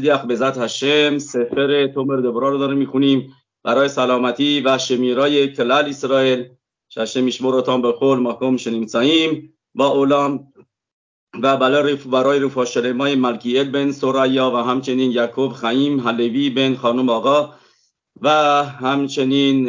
دیخ بزد هشم سفر تومر دبرا رو داریم می‌خونیم. برای سلامتی و شمیرای کلال اسرائیل. ششه میشمورتان به خول محکم شنیمساییم با اولام و برای رفا شلمای ملکیل بن سورایا و همچنین یعقوب خیم حلوی بن خانم آقا و همچنین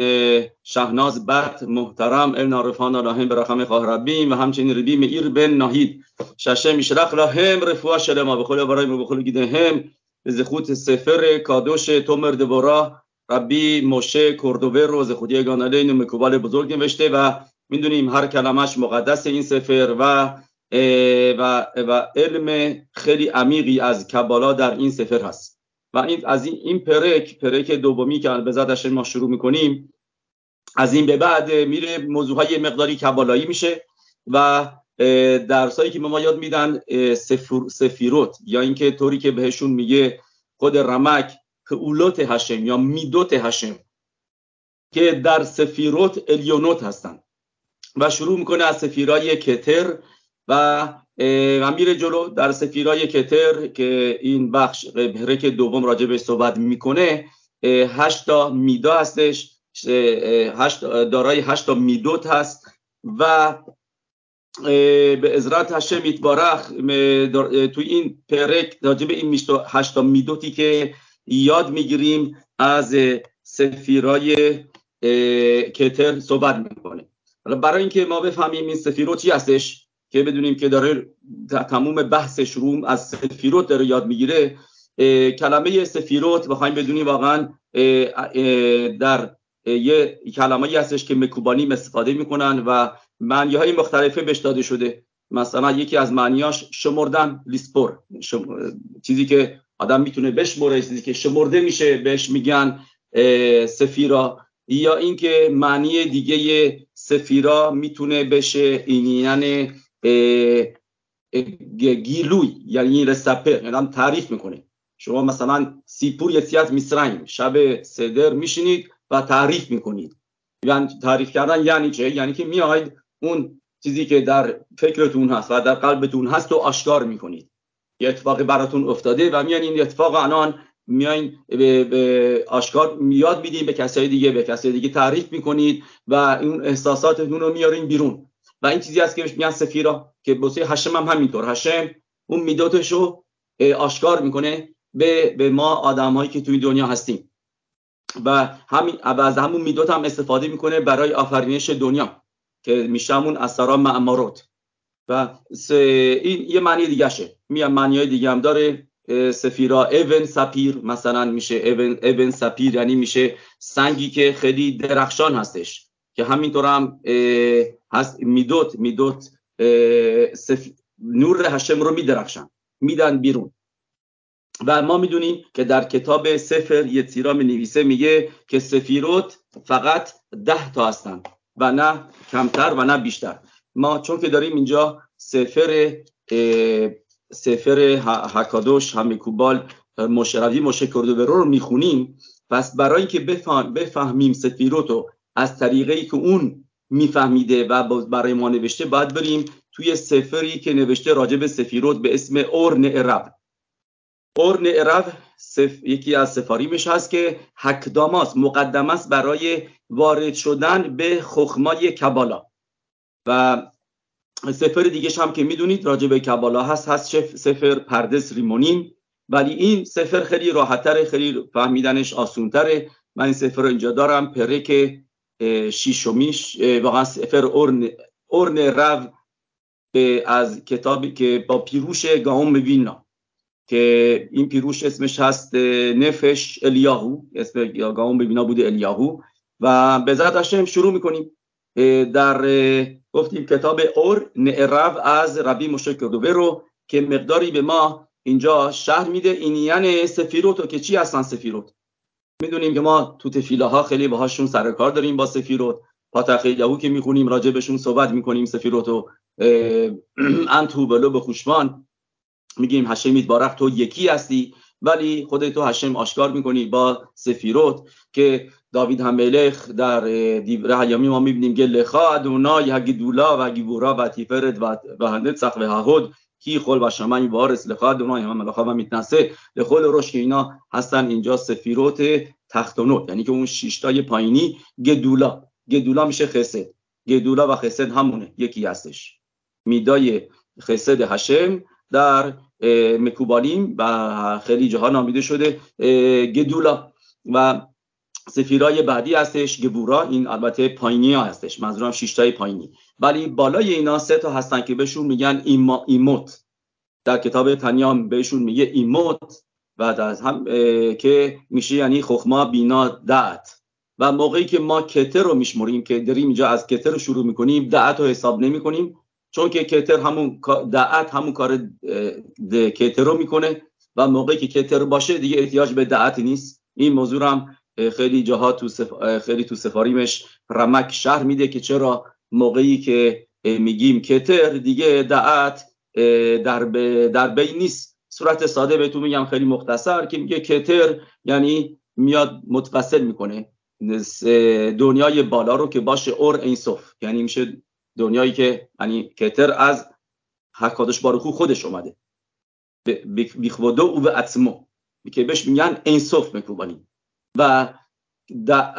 شهناز بط محترم ال نارفان راهم به رحم خواه ربیم و همچنین ربی ایر بن ناهید. ششه میشرخ هم رفوع شلما بخول برای بخول گیده هم. به زخوت سفر کادوش تومر دبورا ربی موشه کردوبر رو زخوتی گانالین و مکوبال بزرگ نوشته و می‌دونیم هر کلمش مقدس این سفر و و, و علم خیلی عمیقی از کبالا در این سفر هست و این از این, این پرک پرک دومی که البته ما شروع می‌کنیم از این به بعد میره موضوع های مقداری کبالایی میشه و درسایی که ما یاد میدن سفیروت یا اینکه طوری که بهشون میگه خود رمک اولوت هشم یا میدوت هشم که در سفیروت الیونوت هستن. و شروع می‌کنه از سفیرای کتر و میره جلو در سفیرای کتر که این بخش که دوم راجع به صحبت می‌کنه هشتا میدا هستش هشت دارای هشتا میدوت هست و به ازرات هشم میتبارخ تو این پرک راجع به این هشتا میدوتی که یاد می‌گیریم از سفیرای کتر صحبت می‌کنه. برای اینکه ما بفهمیم این سفیرو چی هستش که بدونیم که داره تموم بحثش روم از سفیروت داره یاد می‌گیره کلمه سفیروت بخوایم بدونیم واقعا در یه کلمه هستش که مکوبانی استفاده می‌کنن و معنی های مختلفه بهش داده شده. مثلا یکی از معنیاش شمردن لیسپور. چیزی که آدم می‌تونه بشمره چیزی که شمرده میشه بهش میگن سفیرا. یا اینکه معنی دیگه سفیرا می‌تونه بشه اینین گیلوی یعنی رسپر یعنی تعریف می‌کنه. شما مثلا سیپور یسیت میسرائیم شب صدر میشینید و تعریف می‌کنید. یعنی تعریف کردن یعنی چه؟ یعنی که میاید اون چیزی که در فکرتون هست و در قلبتون هست و آشکار می‌کنید. یه اتفاقی براتون افتاده و میان این اتفاق الان میاین به, آشکار میاد میدین به کسای دیگه به کسای دیگه تعریف می‌کنید و این احساساتتون رو میارین بیرون. و این چیزی هست که میگن سفیرا که بوسه هشم هم همینطور. هشم اون میداتش رو آشکار می‌کنه به, به ما آدمایی که توی دنیا هستیم. و همین از همون میدوت هم استفاده می‌کنه برای آفرینش دنیا. که میشه همون اثرا معمارات. و این یه معنی دیگه شه. میان معنی دیگه هم داره. سفیرا ایون سپیر مثلا میشه. ایون, ایون سپیر یعنی میشه سنگی که خیلی درخشان هستش. که همینطور هم هست میدوت میدوت نور هشم رو میدرخشن. میدن بیرون. و ما می‌دونیم که در کتاب سفر یتیرا می نویسه میگه که سفیروت فقط ده تا هستن. و نه کمتر و نه بیشتر. ما چون که داریم اینجا سفر سفر حکادوش همیکوبال مشروی مشه کردوبرو رو می‌خونیم. پس برای اینکه بفهم بفهمیم سفیروت رو از طریقی که اون میفهمیده و برای ما نوشته باید بریم توی سفری که نوشته راجب سفیروت به اسم اورن عرب. اورن عرب یکی از سفاریمش هست که حکداماس مقدم است برای وارد شدن به خخمای کبالا. و سفر دیگه هم که می‌دونید راجع به کبالا هست هست سفر پردس ریمونین ولی این سفر خیلی راحتتر خیلی فهمیدنش آسونتره. من این سفر رو اینجا دارم پرک شیشومیش واقعا سفر اورن, اورن رو از کتابی که با پیروش گاوم وینا که این پیروش اسمش هست نفش الیاهو. اسم گاوم وینا بوده الیاهو. و به ذات شروع می‌کنیم. در گفتیم کتاب اور نعرف از ربی مشه کردوبه رو که مقداری به ما اینجا شهر میده. این یعنی سفیروت که چی هستن سفیروت؟ می‌دونیم که ما تو تفیله ها خیلی باهاشون سر کار داریم با سفیروت. پاتخ یهو که می‌خونیم راجع بهشون صحبت می‌کنیم سفیروت و انتو بلو به خوشمان میگیم هشمید بارخ تو یکی هستی؟ ولی خودت تو هشم آشکار می‌کنی با سفیروت که داوید هملخ در دیوره حیامی ما می‌بینیم که لخا ادونا یا گدولا و گیبورا و تیفرت و نتسخ و ههود کی خل و شمعی وارث لخواد اونا هم ملاخا و میتنسه لخل روش که اینا هستن اینجا سفیروت تخت و یعنی که اون شیشتای پایینی گدولا. گدولا میشه خسد. گدولا و خسد همونه. یکی هستش. میدای خسد هشم در مکوبالیم و خیلی جاها نامیده شده گدولا و سفیرای بعدی هستش گبورا. این البته پایینی ها هستش منظورم شیشتای پایینی. ولی بالای اینا سه تا هستن که بهشون میگن ایما ایموت. در کتاب تنیام بهشون میگه ایموت و از هم که میشه یعنی خخما بینا دعت و موقعی که ما کتر رو میشمریم که داریم اینجا از کتر رو شروع می‌کنیم دعت رو حساب نمی‌کنیم. چون که کتر همون دعت همون کار کتر رو می‌کنه و موقعی که کتر باشه دیگه احتیاج به دعت نیست. این موضوع هم خیلی جاها تو خیلی تو سفاریمش رمک شهر میده که چرا موقعی که میگیم کتر دیگه دعت در, در بین نیست. صورت ساده بهتون میگم خیلی مختصر که میگه کتر یعنی میاد متفصل می‌کنه دنیای بالا رو که باشه اور اینصف یعنی میشه دنیایی که یعنی کتر از حکادش بارخو خودش اومده. بیخودو او به اتمو. که بهش میگن اینصف مکوبانی و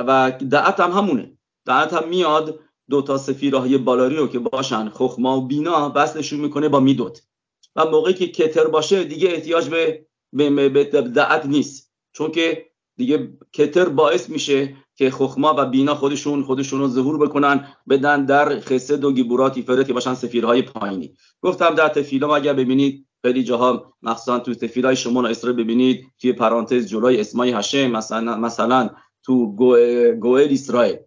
و دعت هم همونه. دعت هم میاد دو تا سفیرهای بالاری رو که باشن خخما و بینا بسلشون می‌کنه با میدوت. و موقعی که کتر باشه دیگه احتیاج به به دعت نیست. چون که دیگه کتر باعث میشه که خخما و بینا خودشون خودشون رو ظهور بکنن بدن در خسد و گیبوراتی فرد که باشن سفیرهای پایینی. گفتم در تفیلم اگر ببینید خیلی جاها مخصوصا تو تفیلای شما اسرائیل ببینید توی پرانتز جلوی اسمای هشم مثلا مثلا تو گوئل اسرائیل.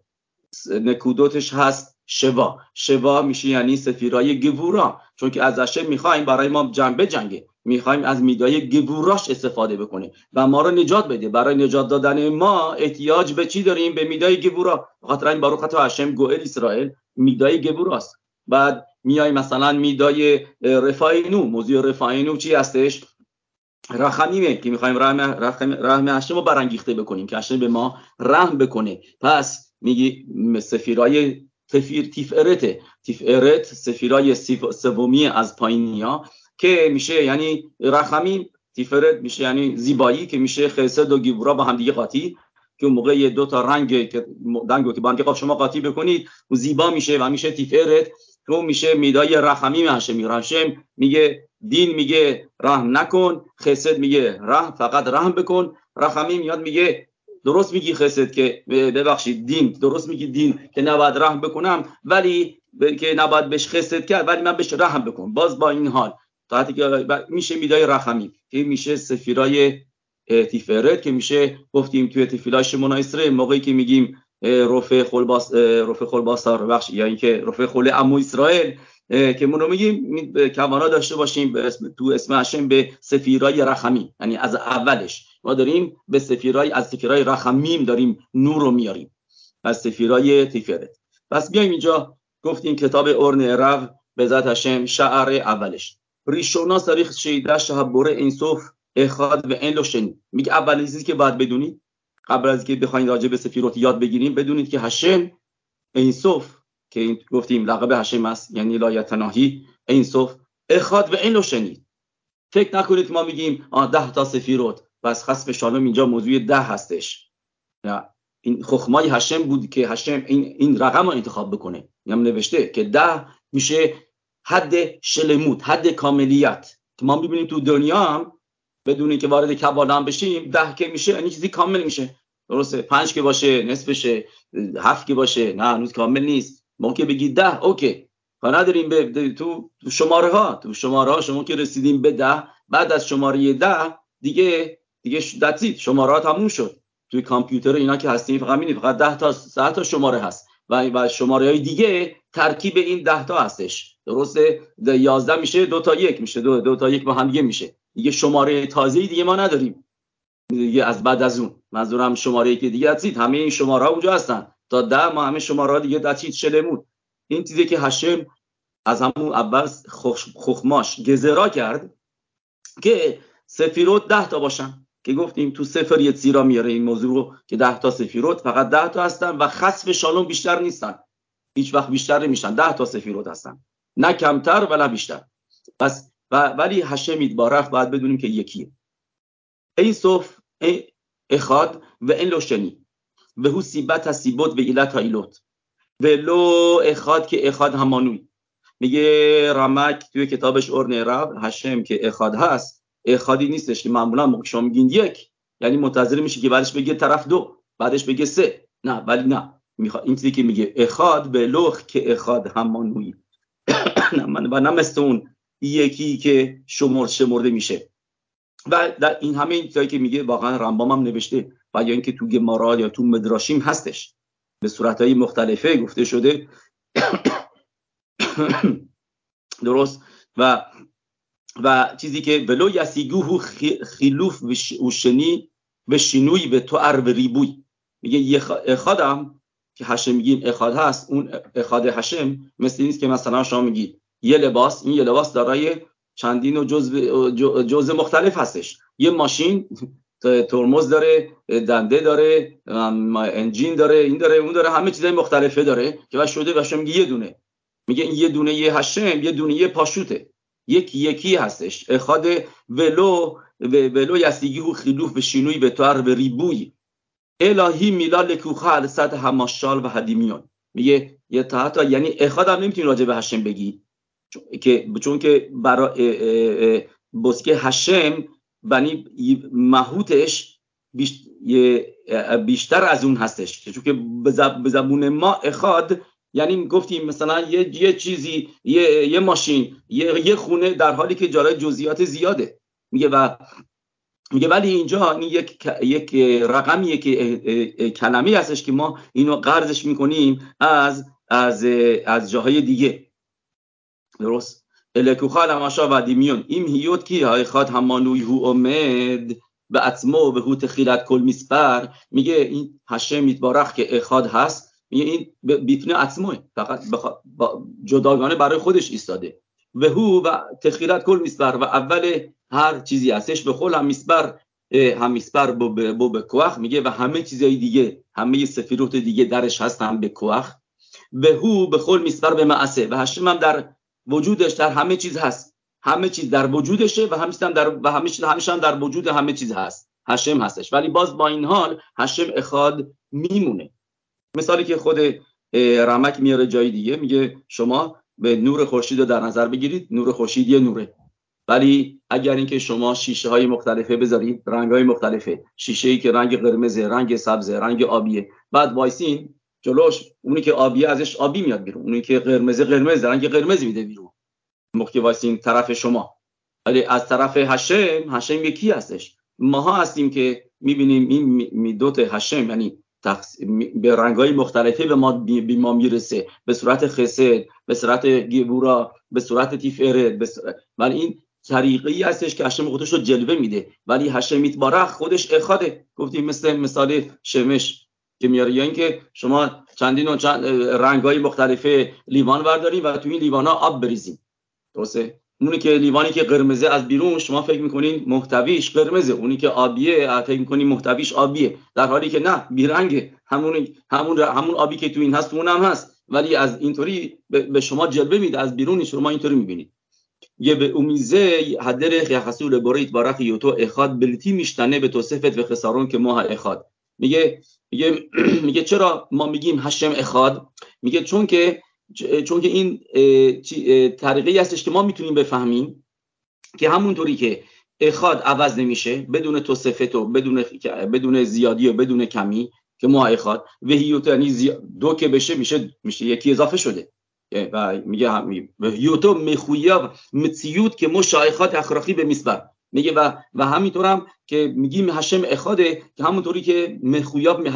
نکودوتش هست شوا. شوا میشه یعنی سفیرای گبورا چون که از هشم می‌خوایم برای ما جنبه جنگه. می‌خوایم از میدای گبوراش استفاده بکنه و ما رو نجات بده. برای نجات دادن ما احتیاج به چی داریم؟ به میدای گبورا. خاطر این باروخت هشم گوئل اسرائیل میدای گبوراست. بعد میای مثلا میدای رفاینو موضوع رفاینو چی هستش؟ رحمیمه که می‌خوایم رحم رحم, رحم هشم رو برانگیخته بکنیم که هشم به ما رحم بکنه. پس میگی سفیرای تفیر تیفرته تیفرت سفیرای سومی از پایینیا. که میشه یعنی رحمیم تیفرت میشه یعنی زیبایی که میشه خسد و گیبورا با هم دیگه قاطی. که اون موقع دو تا رنگ که دنگو که با هم شما قاطی بکنید و زیبا میشه و میشه تیفرت که اون میشه میدای رحمیم هشمی رحم میگه دین میگه رحم نکن. خسد میگه رحم فقط رحم بکن. رحمی میاد میگه درست میگی خسد که ببخشید دین درست میگی دین که نباید رحم بکنم ولی که نباید بهش خسد کرد ولی من بهش رحم بکن. باز با این حال. تا که میشه میدای رحمی که میشه سفیرای تیفرت که میشه گفتیم توی تفیلای شمونا موقعی که میگیم رفع خلباس رفع خلباسار بخش یعنی که رفع خل امو اسرائیل که ما رو میگیم کوانا داشته باشیم تو اسم هشم به سفیرای رحمی یعنی از اولش. ما داریم به سفیرای از سفیرای رحمیم داریم نور رو میاریم. از ספירה ی תפארת پس بیایم اینجا. گفتیم کتاب אור נערב בעזרת השם שער اولش. ראשונה צריך שידע שהבורא אין סוף אחד ואין לו שני میگه اول چیزی که باید بدونید قبل از که بخواید راجع به ספירות یاد بگیریم بدونید که השם אין סוף که این گفتیم لقب השם است یعنی لایتناهی אין סוף אחד ואין לו שני. فکر نکنید که ما میگیم آه ده تا ספירות پس חס ושלום اینجا موضوع ده هستش. نه این خخمای هشم بود که هشم این, این رقم رو انتخاب بکنه. یعنی نوشته که ده میشه حد شلموت حد کاملیت. که ما می‌بینیم تو دنیا هم بدونی که وارد کبالا هم بشیم ده که میشه یعنی چیزی کامل میشه. درسته؟ پنج که باشه نصفشه هفت که باشه نه هنوز کامل نیست. ممکن بگید ده اوکی. کار نداریم به تو شماره ها تو شماره ها شما که رسیدیم به ده بعد از شماره ده دیگه دیگه دتید شماره ها تموم شد. توی کامپیوتر اینا که هستیم فقط می‌دید فقط ده تا ساعت تا شماره هست. و شماره های دیگه ترکیب این ده تا هستش. درسته؟ 11 میشه دو تا یک میشه. دو, دو تا یک با هم میشه. دیگه شماره تازه دیگه ما نداریم. دیگه از بعد از اون. منظورم شماره که دیگه هستید. همه این شماره ها اونجا هستن. تا ده ما همه شماره دیگه دچید شلمون این چیزی که هشم از همون اول خخماش گزرا کرد که سفیروت ده تا باشن. که گفتیم تو سفر یه زیرا میاره این موضوع رو که ده تا سفیروت فقط ده تا هستن و خصف شالوم بیشتر نیستن. هیچ وقت بیشتر نمیشن. ده تا سفیروت هستن. نه کمتر و نه بیشتر. پس و ولی هشم ایتبارخ باید بدونیم که یکیه. این صف اخاد و این لوشنی. و هو سیبت سیبوت و ایلت ایلوت. و لو اخاد که اخاد همانوی. میگه رمک توی کتابش ارن رب هشم که اخاد هست. اخادی نیستش که معمولا موقع شما میگین یک یعنی منتظر میشه که بعدش بگه طرف دو بعدش بگه سه. نه ولی نه. این چیزی که میگه اخاد به لوخ که اخاد همانوی. و نه مثل اون یکی که شمر شمرده میشه. و در این همه این که میگه واقعا رمبام هم نوشته و یا اینکه تو گمارا یا تو مدراشیم هستش. به صورت های مختلفه گفته شده. درست. و و چیزی که ولو یسیگوه خیلوف و شنی به شینوی به تو ار ریبوی. میگه اخادم که هشم میگیم اخاد هست اون اخاد هشم مثل نیست که مثلا شما میگید یه لباس این یه لباس دارای چندین و جزء جزء مختلف هستش. یه ماشین ترمز داره دنده داره انجین داره این داره اون داره همه چیزای مختلفه داره که بعد شده و میگه یه دونه. میگه این یه دونه یه هشم یه دونه یه پاشوته. یکی یکی هستش. اخاد ولو ولو یستگی و خلوف به شینوی به توار به ریبوی. الهی میلا لکوخه صد هماشال و هدیمیون میگه یه تا یعنی اخاد هم نمی‌تونی راجع به هشم بگی. که چون که برای بسکه هشم بنی محوتش بیشتر از اون هستش. چون که به زبون ما اخاد یعنی گفتیم مثلا یه, یه چیزی یه, یه ماشین یه, یه خونه در حالی که جارای جزئیات زیاده. میگه و میگه ولی اینجا این یک یک رقمیه که کلمه هستش که ما اینو قرضش می‌کنیم از از از جاهای دیگه. درست؟ الکوخال هماشا و دیمیون. این هیوت کی های همانوی هو امد به اتمو به هو تخیلت کل میسپر. میگه این هشه میتبارخ که اخاد هست. میگه این بیتنه اتموه. فقط جداگانه برای خودش ایستاده. و هو و تخیلت کل میسپر. و اول هر چیزی هستش به خول هم میسپر هم میسپر بو به کوخ میگه و همه چیزهای دیگه همه سفیروت دیگه درش هست هم به کوخ. והוא בכל מספר ומעשה و השם هم در وجودش در همه چیز هست. همه چیز در وجودشه و همیشه هم در و چیز همیشه هم در وجود همه چیز هست. השם هستش. ولی باز با این حال השם אחד میمونه. مثالی که خود رمک میاره جای دیگه میگه شما به نور خورشید رو در نظر بگیرید. نور خورشید یه نوره. ولی اگر اینکه شما شیشه های مختلفه بذارید رنگ های مختلفه. شیشه ای که رنگ قرمز رنگ سبز رنگ آبیه. بعد وایسین جلوش اونی که آبیه ازش آبی میاد بیرون. اونی که قرمز قرمز رنگ قرمز میده بیرون. موقع وایسین طرف شما. ولی از طرف השם השם یکی هستش. ماها هستیم که می‌بینیم این מידות השם یعنی به رنگ های مختلفه به ما بی ما می‌رسه. به صورت חסד به صورت גבורה به صورت תפארת ولی این طریقی هستش که השם خودش رو جلوه میده. ولی השם יתברך خودش אחד ه. گفتیم مثل مثال שמש که میاره. یا اینکه شما چندین و چند رنگ های مختلفه لیوان برداریم و توی این لیوان ها آب بریزیم درسته؟ اونی که لیوانی که قرمزه از بیرون شما فکر می‌کنین محتویش قرمزه. اونی که آبیه فکر می‌کنین محتویش آبیه. در حالی که نه بیرنگه. همون همون همون آبی که تو این هست اون هم هست. ولی از اینطوری به شما جلوه میده. از بیرون شما اینطوری می‌بینید. بریت بارخ یوتو اخاد بلتی میشتنه به توصفت و خسارون که ماه اخاد. میگه میگه میگه چرا ما میگیم هشم اخاد؟ میگه چون که چون که این طریقی هستش که ما می‌تونیم بفهمیم که همونطوری که اخاد عوض نمیشه بدون توصفت و بدون بدون زیادی و بدون کمی که ما اخاد و یعنی دو که بشه میشه میشه یکی اضافه شده. و میگه یوتو مخویاب متیوت که مو شایخات اخراقی به میسبر میگه و و همینطورم که میگیم هشم اخاده که همونطوری که مخویاب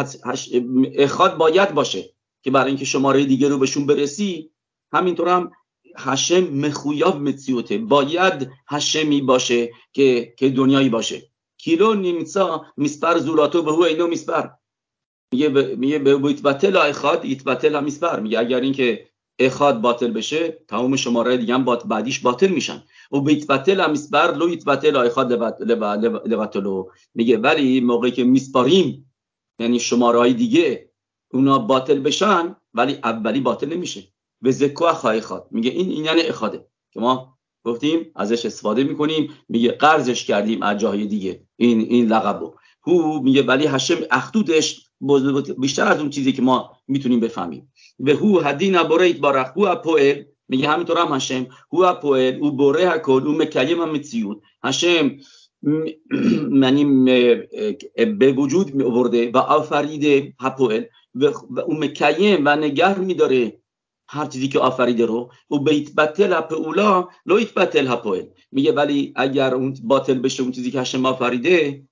אחד باید باشه. که برای اینکه شماره دیگه رو بهشون برسی همینطور هم השם מחויב המציאות ه. باید השם ی باشه که که دنیایی باشه. כי לא נמצא מספר זולתו והוא אינו מספר. میگه میگه ובהתבטל אחד יתבטל המספר. میگه اگر اینکه אחד باطل بشه تمام شماره دیگه هم بعدیش باطل میشن. و بیت بتل هم میسپر لو ایت بتل اخاد لبتلو میگه ولی موقعی که میسپاریم یعنی شماره های دیگه اونا باطل بشن ولی اولی باطل نمیشه. به زکو خواهی خواد میگه این این یعنی اخاده. که ما گفتیم ازش استفاده می‌کنیم. میگه قرضش کردیم از جاهای دیگه. این این لقبو. هو میگه ولی هشم اخدودش بیشتر از اون چیزی که ما می‌تونیم بفهمیم. به هو هدینا بریت بارخ هو پوئل میگه همینطور هم هشم هو پوئل او بره هکل او مکیم هم متسیود هشم یعنی به وجود می و آفریده هپوئل و اون مکیم و نگه میداره هر چیزی که آفریده رو. و بیت بتل هپ اولا لویت بتل هپوئل میگه ولی اگر اون باطل بشه اون چیزی که هشم آفریده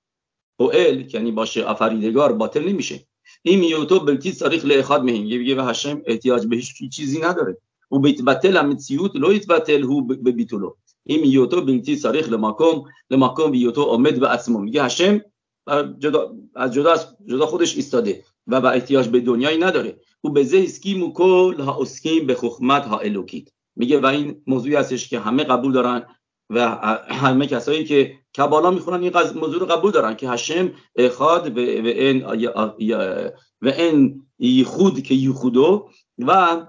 پوئل یعنی باشه آفریدگار باطل نمیشه. این میوتو بلکی تاریخ لخاد مهم میگه و هشم احتیاج به هیچ چیزی نداره. و بیت بتل هم سیوت لویت بتل هو بیتولو این میوتو بلتی تاریخ لماکم لماکم بیوتو امد و اسمو. میگه هشم جدا از جدا خودش ایستاده و با احتیاج به دنیایی نداره. او به زیسکی موکل ها اسکیم به خخمت ها الوکید میگه و این موضوعی هستش که همه قبول دارن. و همه کسایی که کبالا می‌خونن این موضوع رو قبول دارن که هشم اخاد و این و این یخود که یخودو و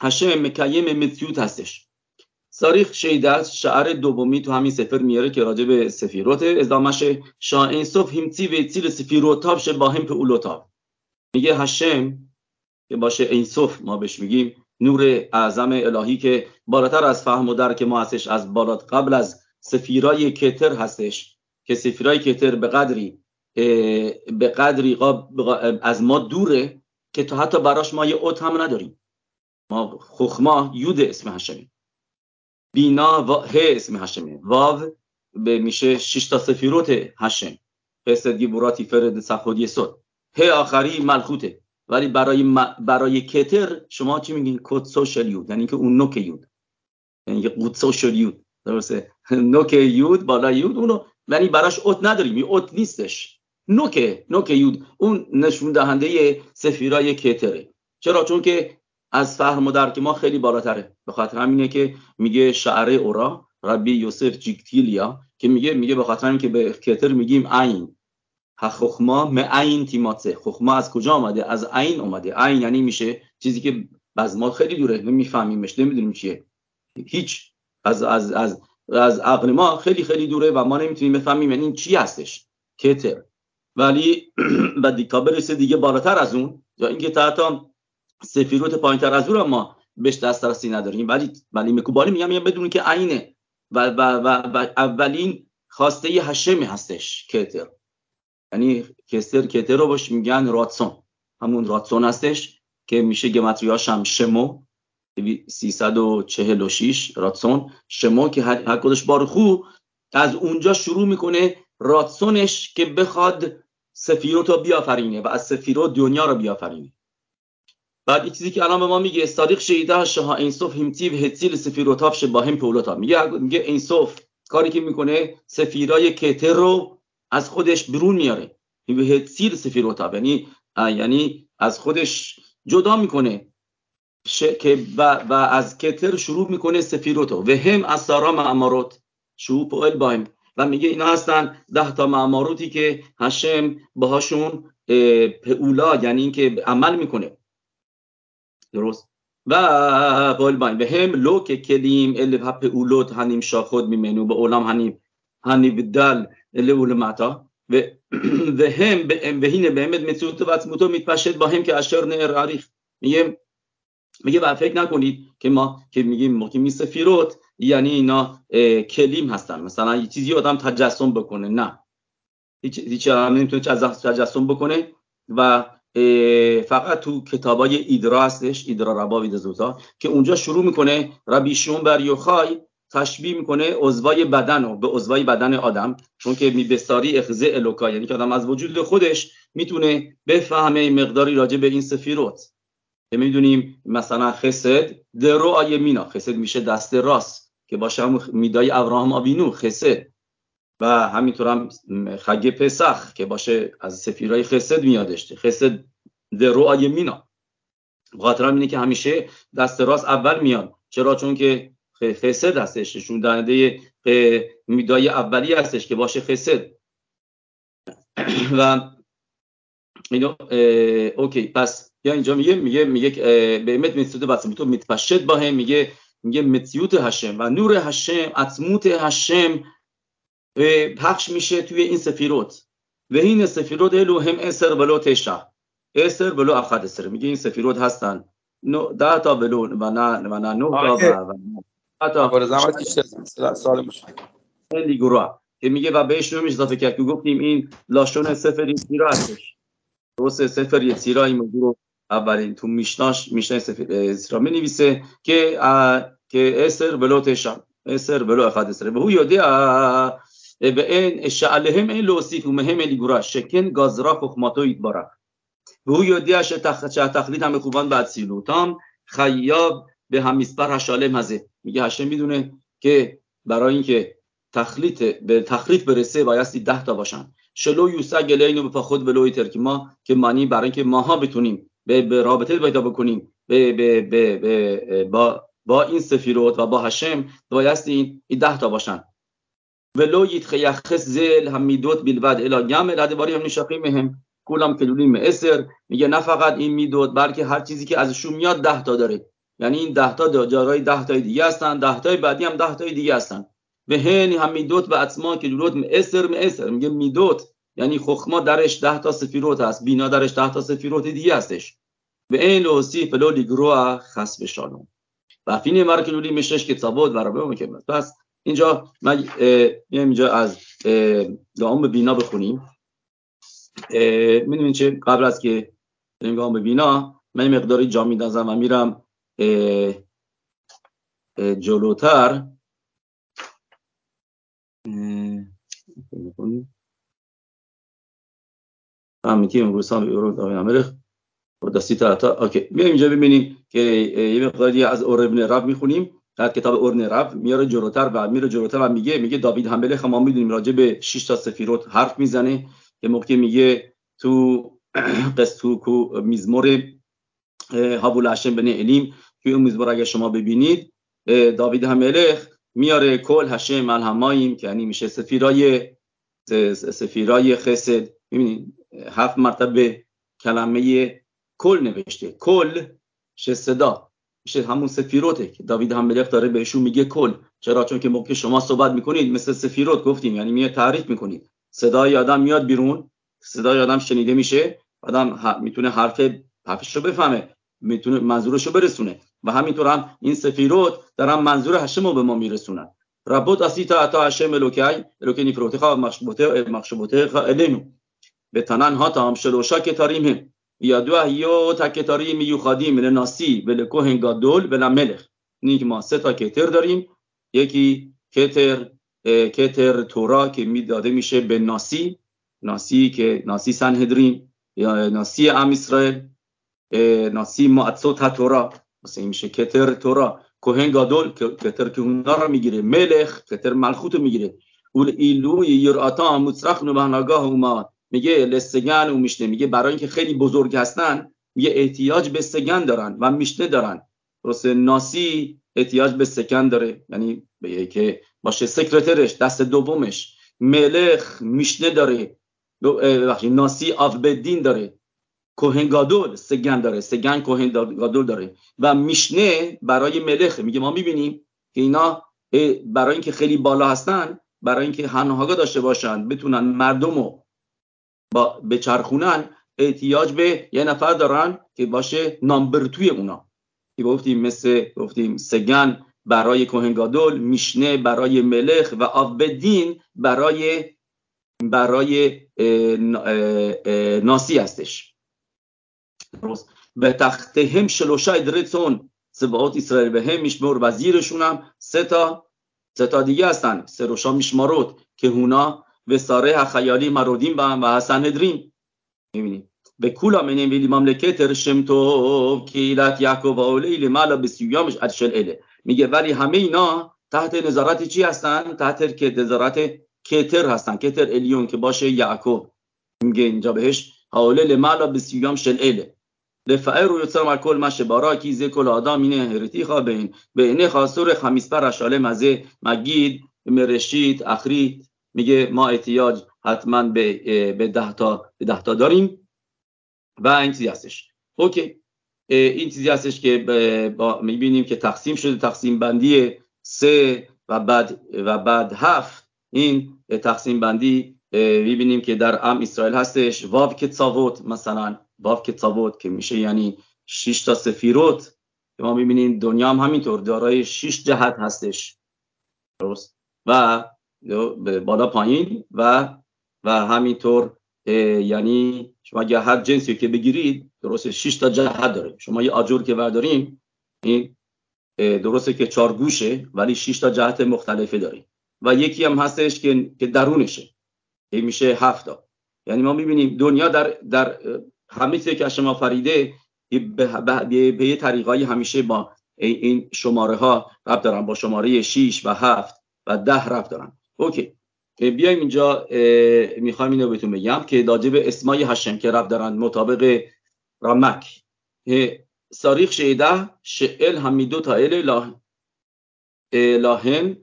هشم مکیم متیوت هستش. ساریخ شیده شعر دومی تو همین سفر میاره که راجع به سفیروت ازدامش شاه اینصف همتی و تیل سفیروتاب شه با هم اولوتاب. میگه هشم که باشه اینصف ما بهش میگیم نور اعظم الهی که بالاتر از فهم و درک ما هستش از بالات قبل از سفیرای کتر هستش که سفیرای کتر به قدری به قدری از ما دوره که تا حتی براش ما یه اوت هم نداریم. ما خخما یود اسم هشمی. بینا و ه اسم هشمه واو به میشه شش تا سفیروت هشم. قصد براتی فرد صفحه صد. ه آخری ملخوته. ولی برای برای کتر شما چی میگین؟ کد سوشال یود. یعنی که اون نوک یود. یعنی قود سوشال یود. درسته؟ نوک یود بالا یود اونو یعنی براش اوت نداریم. اوت نیستش. نوک نوک یود. اون نشون دهنده سفیرای کتره. چرا؟ چون که از فهم و درک ما خیلی بالاتره. به خاطر همینه که میگه شعره اورا ربی یوسف جیکتیلیا که میگه میگه به خاطر که به کتر میگیم عین. خخما عین تیماتسه. خخما از کجا آمده؟ از عین اومده عین یعنی میشه چیزی که از ما خیلی دوره نمیفهمیمش نمی‌دونیم چیه. هیچ. از از از از عقل ما خیلی خیلی دوره و ما نمی‌تونیم بفهمیم یعنی چی هستش. کتر. ولی بعد دیگه برسه دیگه بالاتر از اون. یا اینکه تا سفیروت پایین تر از اون ما بهش دسترسی نداریم. ولی ولی مکوبالی میگم میگم بدون که عینه. و, و, و, و اولین خواسته هشمی هستش کتر. یعنی کستر کتر رو باش میگن راتسون. همون راتسون هستش که میشه گمتریاش هم شمو. 346 راتسون. شمو که هر کدش بار خوب از اونجا شروع می‌کنه راتسونش که بخواد سفیروت رو بیافرینه و از سفیروت دنیا رو بیافرینه. بعد این چیزی که الان به ما میگه صادق شیده اینصف همتی و هتیل سفیروتاف شباهم پولوتا میگه میگه اینصف کاری که می‌کنه سفیرای کتر رو از خودش برون میاره. و هتیل سفیروتاف یعنی یعنی از خودش جدا می‌کنه. که و, و از کتر شروع می‌کنه سفیروتو و هم از سارا معمارات شو پوئل بایم. و میگه اینا هستن ده تا معماروتی که هشم باهاشون پئولا یعنی اینکه عمل می‌کنه. درست؟ و باین به هم لو که کلیم ال هپ اولوت هنیم شاخود میمنو. به اولام هنیم هنیم دل. به همت متوت و اتموتو میتپشد با هم که نه راریخ میگه و فکر نکنید که ما که میگیم مقیمی سفیروت یعنی اینا کلیم هستن مثلا یه چیزی آدم تجسم بکنه نه هیچ هیچ نمی‌تونه تجسم بکنه و فقط تو کتابای ایدرا هستش ایدرا رباوید زوتا که اونجا شروع می‌کنه ربیشون بر یوخای تشبیه می‌کنه عضوای بدن رو به عضوای بدن آدم چون که میبستاری اخزه الوکا یعنی که آدم از وجود خودش می‌تونه بفهمه مقداری راجع به این سفیروت. که می‌دونیم مثلا خسد درو آیه مینا خسد میشه دست راست که باشه هم میدای ابراهام آبینو خسد. و همینطور هم خگ پسخ که باشه از سفیرای خسد میادش. خسد درو آیه مینا. خاطر اینه که همیشه دست راست اول میاد. چرا؟ چون که خسد هستش. نشون دهنده میدای اولی هستش که باشه خسد و اینو اوکی پس یا اینجا میگه میگه میگه به امت میستوده بس تو متفشد با هم میگه میگه متیوت هشم و نور هشم عطموت هشم پخش میشه توی این سفیروت و این سفیروت الو هم اسر بلو تشا. اسر بلو اخد اسر. میگه این سفیروت هستن. ده تا بلو و نه و نه نه تا و با آره، زحمت بیشتر از سال مشخص لیگورا که میگه و بهش نمیش اضافه کرد که گفتیم این لاشون سفری سیرا هستش. درست سفر سیرا این موضوع رو اولین تو میشناش میشنای سیرا می نویسه که که اسر ولو تشم اسر ولو اخد اسر. به هو یادی به این شعلهم این لوسیف و مهم این لیگورا شکن گازرا خخماتو ایدبارا به هو یادی تخ... تخلید همه خوبان بعد سیلوتام. خیاب به همسپر השלם הזה میگه هشم میدونه که برای اینکه تخلیط به تخلیط برسه بایستی ده تا باشن شلو یوسگ الینو به خود ولو که ما که معنی برای اینکه ماها بتونیم به, به رابطه پیدا بکنیم به, به, به, به با با این سفیروت و با هشم بایستی این ده تا باشن ולא יתחייחס זה המידות בלבד, אלא גם אל הדברים הנשארים מהם, כולם כלולים מעשר, میگه نه فقط این میدود بلکه هر چیزی که ازشون میاد ده تا داره یعنی این ده تا جارای ده تای دیگه هستن. ده تای بعدی هم ده تای دیگه هستن. به هنی هم میدوت و اطما که جلوت معصر معصر میگه میدوت. یعنی خخما درش ده تا سفیروت هست. بینا درش ده تا سفیروت دیگه هستش. به این لوسی فلو لیگروه خس بشانم و فینی مرکلولی میشش که تابوت و ربه که پس اینجا من اینجا از گام بینا بخونیم. می‌دونین چه؟ قبل از که بریم بینا من مقداری جا میدازم و میرم جلوتر. فهمیدیم امروز هم داوی و دستی تا اوکی. میایم اینجا ببینیم که یه مقداری از اور ابن رب می‌خونیم. در کتاب اورن رب میاره جلوتر و میره جلوتر و میگه میگه داوید همبله ما می‌دونیم راجع به 6 تا سفیروت حرف می‌زنه. که موقعی میگه تو قصتو کو میزمور هابول هشم بن الیم که اون میزمور اگر شما ببینید داوید هملخ میاره کل هشم الهماییم که یعنی میشه سفیرای سفیرای خسد. می‌بینید هفت مرتبه کلمه کل نوشته. کل صدا. میشه همون سفیروته که داوید هم ملک داره بهشون میگه کل. چرا؟ چون که موقع شما صحبت می‌کنید مثل سفیروت گفتیم یعنی میاد تعریف می‌کنید. صدای آدم میاد بیرون صدای آدم شنیده میشه. آدم می‌تونه حرف حرفش رو بفهمه می‌تونه منظورش رو برسونه. و همینطور هم این سفیروت دارن منظور هشم رو به ما میرسونن. ربوت اسیتا اتا هشم الوکی الوکی نیفروتخا مخشبوته مخشبوته الینو به تنن ها تا هم. شلوشا تاریم یادو هیو تکتاری میوخادی من ناسی ول کوهن گادول ول ملخ نیک ما سه تا کتر داریم. یکی کتر کتر تورا که می‌داده میشه به ناسی. ناسی که ناسی سنهدرین. یا ناسی ام اسرائیل. ناسی معصوت تورا. مثلا میشه کتر تورا. کوهن گادول کتر که اونا رو می‌گیره. ملخ کتر ملخوت رو می‌گیره. اول ایلو یراتا مصرخ نو بهنگاه اومد. میگه لسگن و میشنه. میگه برای اینکه خیلی بزرگ هستن میگه احتیاج به سگن دارن و میشنه دارن. درست ناسی احتیاج به سکن داره. یعنی به که باشه سکرترش دست دومش. ملخ میشنه داره. ناسی آف بدین داره. کوهنگادول سگن داره سگن کوهنگادول داره. و میشنه برای ملخ میگه ما می‌بینیم که اینا برای اینکه خیلی بالا هستن برای اینکه هنهاگا داشته باشن بتونن مردم با بچرخونن احتیاج به یه نفر دارن که باشه نامبر توی اونا. که گفتیم مثل گفتیم سگن برای کوهنگادول میشنه برای ملخ و آبدین برای برای ناسی هستش. هم شلوشا ادرتون سبعات اسرائیل به هم میشمور وزیرشون هم سه تا سه تا دیگه هستن سروشا میشمارود که هونا و ساره خیالی مرودیم با هم و حسن ادریم می‌بینیم به کولا منیم ویلی مملکت رشمتو کیلت یعقوب و اولی مالا بسیویامش ادشل اله میگه ولی همه اینا تحت نظارت چی هستن تحت که نظارت کتر هستن کتر الیون که باشه یعقوب میگه اینجا بهش حاله لمالا بسیویام شل اله کل مشه بارا کی زی کل آدم اینه هرتی خوابین به اینه خاصور خمیس پر اشاله مزه مگید مرشید اخری میگه ما احتیاج حتما به به ده تا به ده تا داریم. و این چیزی هستش. اوکی. این چیزی که می‌بینیم که تقسیم شده تقسیم بندی سه و بعد و بعد هفت. این تقسیم بندی می‌بینیم که در ام اسرائیل هستش. واو که مثلا. واو که که میشه یعنی 6 تا سفیروت ما می‌بینیم دنیا هم همینطور دارای 6 جهت هستش. درست؟ و بالا پایین و و همینطور یعنی شما اگر هر جنسی که بگیرید درسته 6 تا جهت داره. شما یه آجر که برداریم این درسته که چهار گوشه ولی 6 تا جهت مختلفه داریم. و یکی هم هستش که که درونشه. این میشه هفت تا. یعنی ما می‌بینیم دنیا در در همه که شما فریده به یه طریقایی همیشه با این شماره ها رب دارن با شماره 6 و 7 و 10 رب دارن. اوکی. بیایم اینجا. می‌خوایم اینو بهتون بگم که داجب اسمای هشم که رب دارن مطابق رمک. ساریخ شیده شعل همیدو تا ال لاهم ال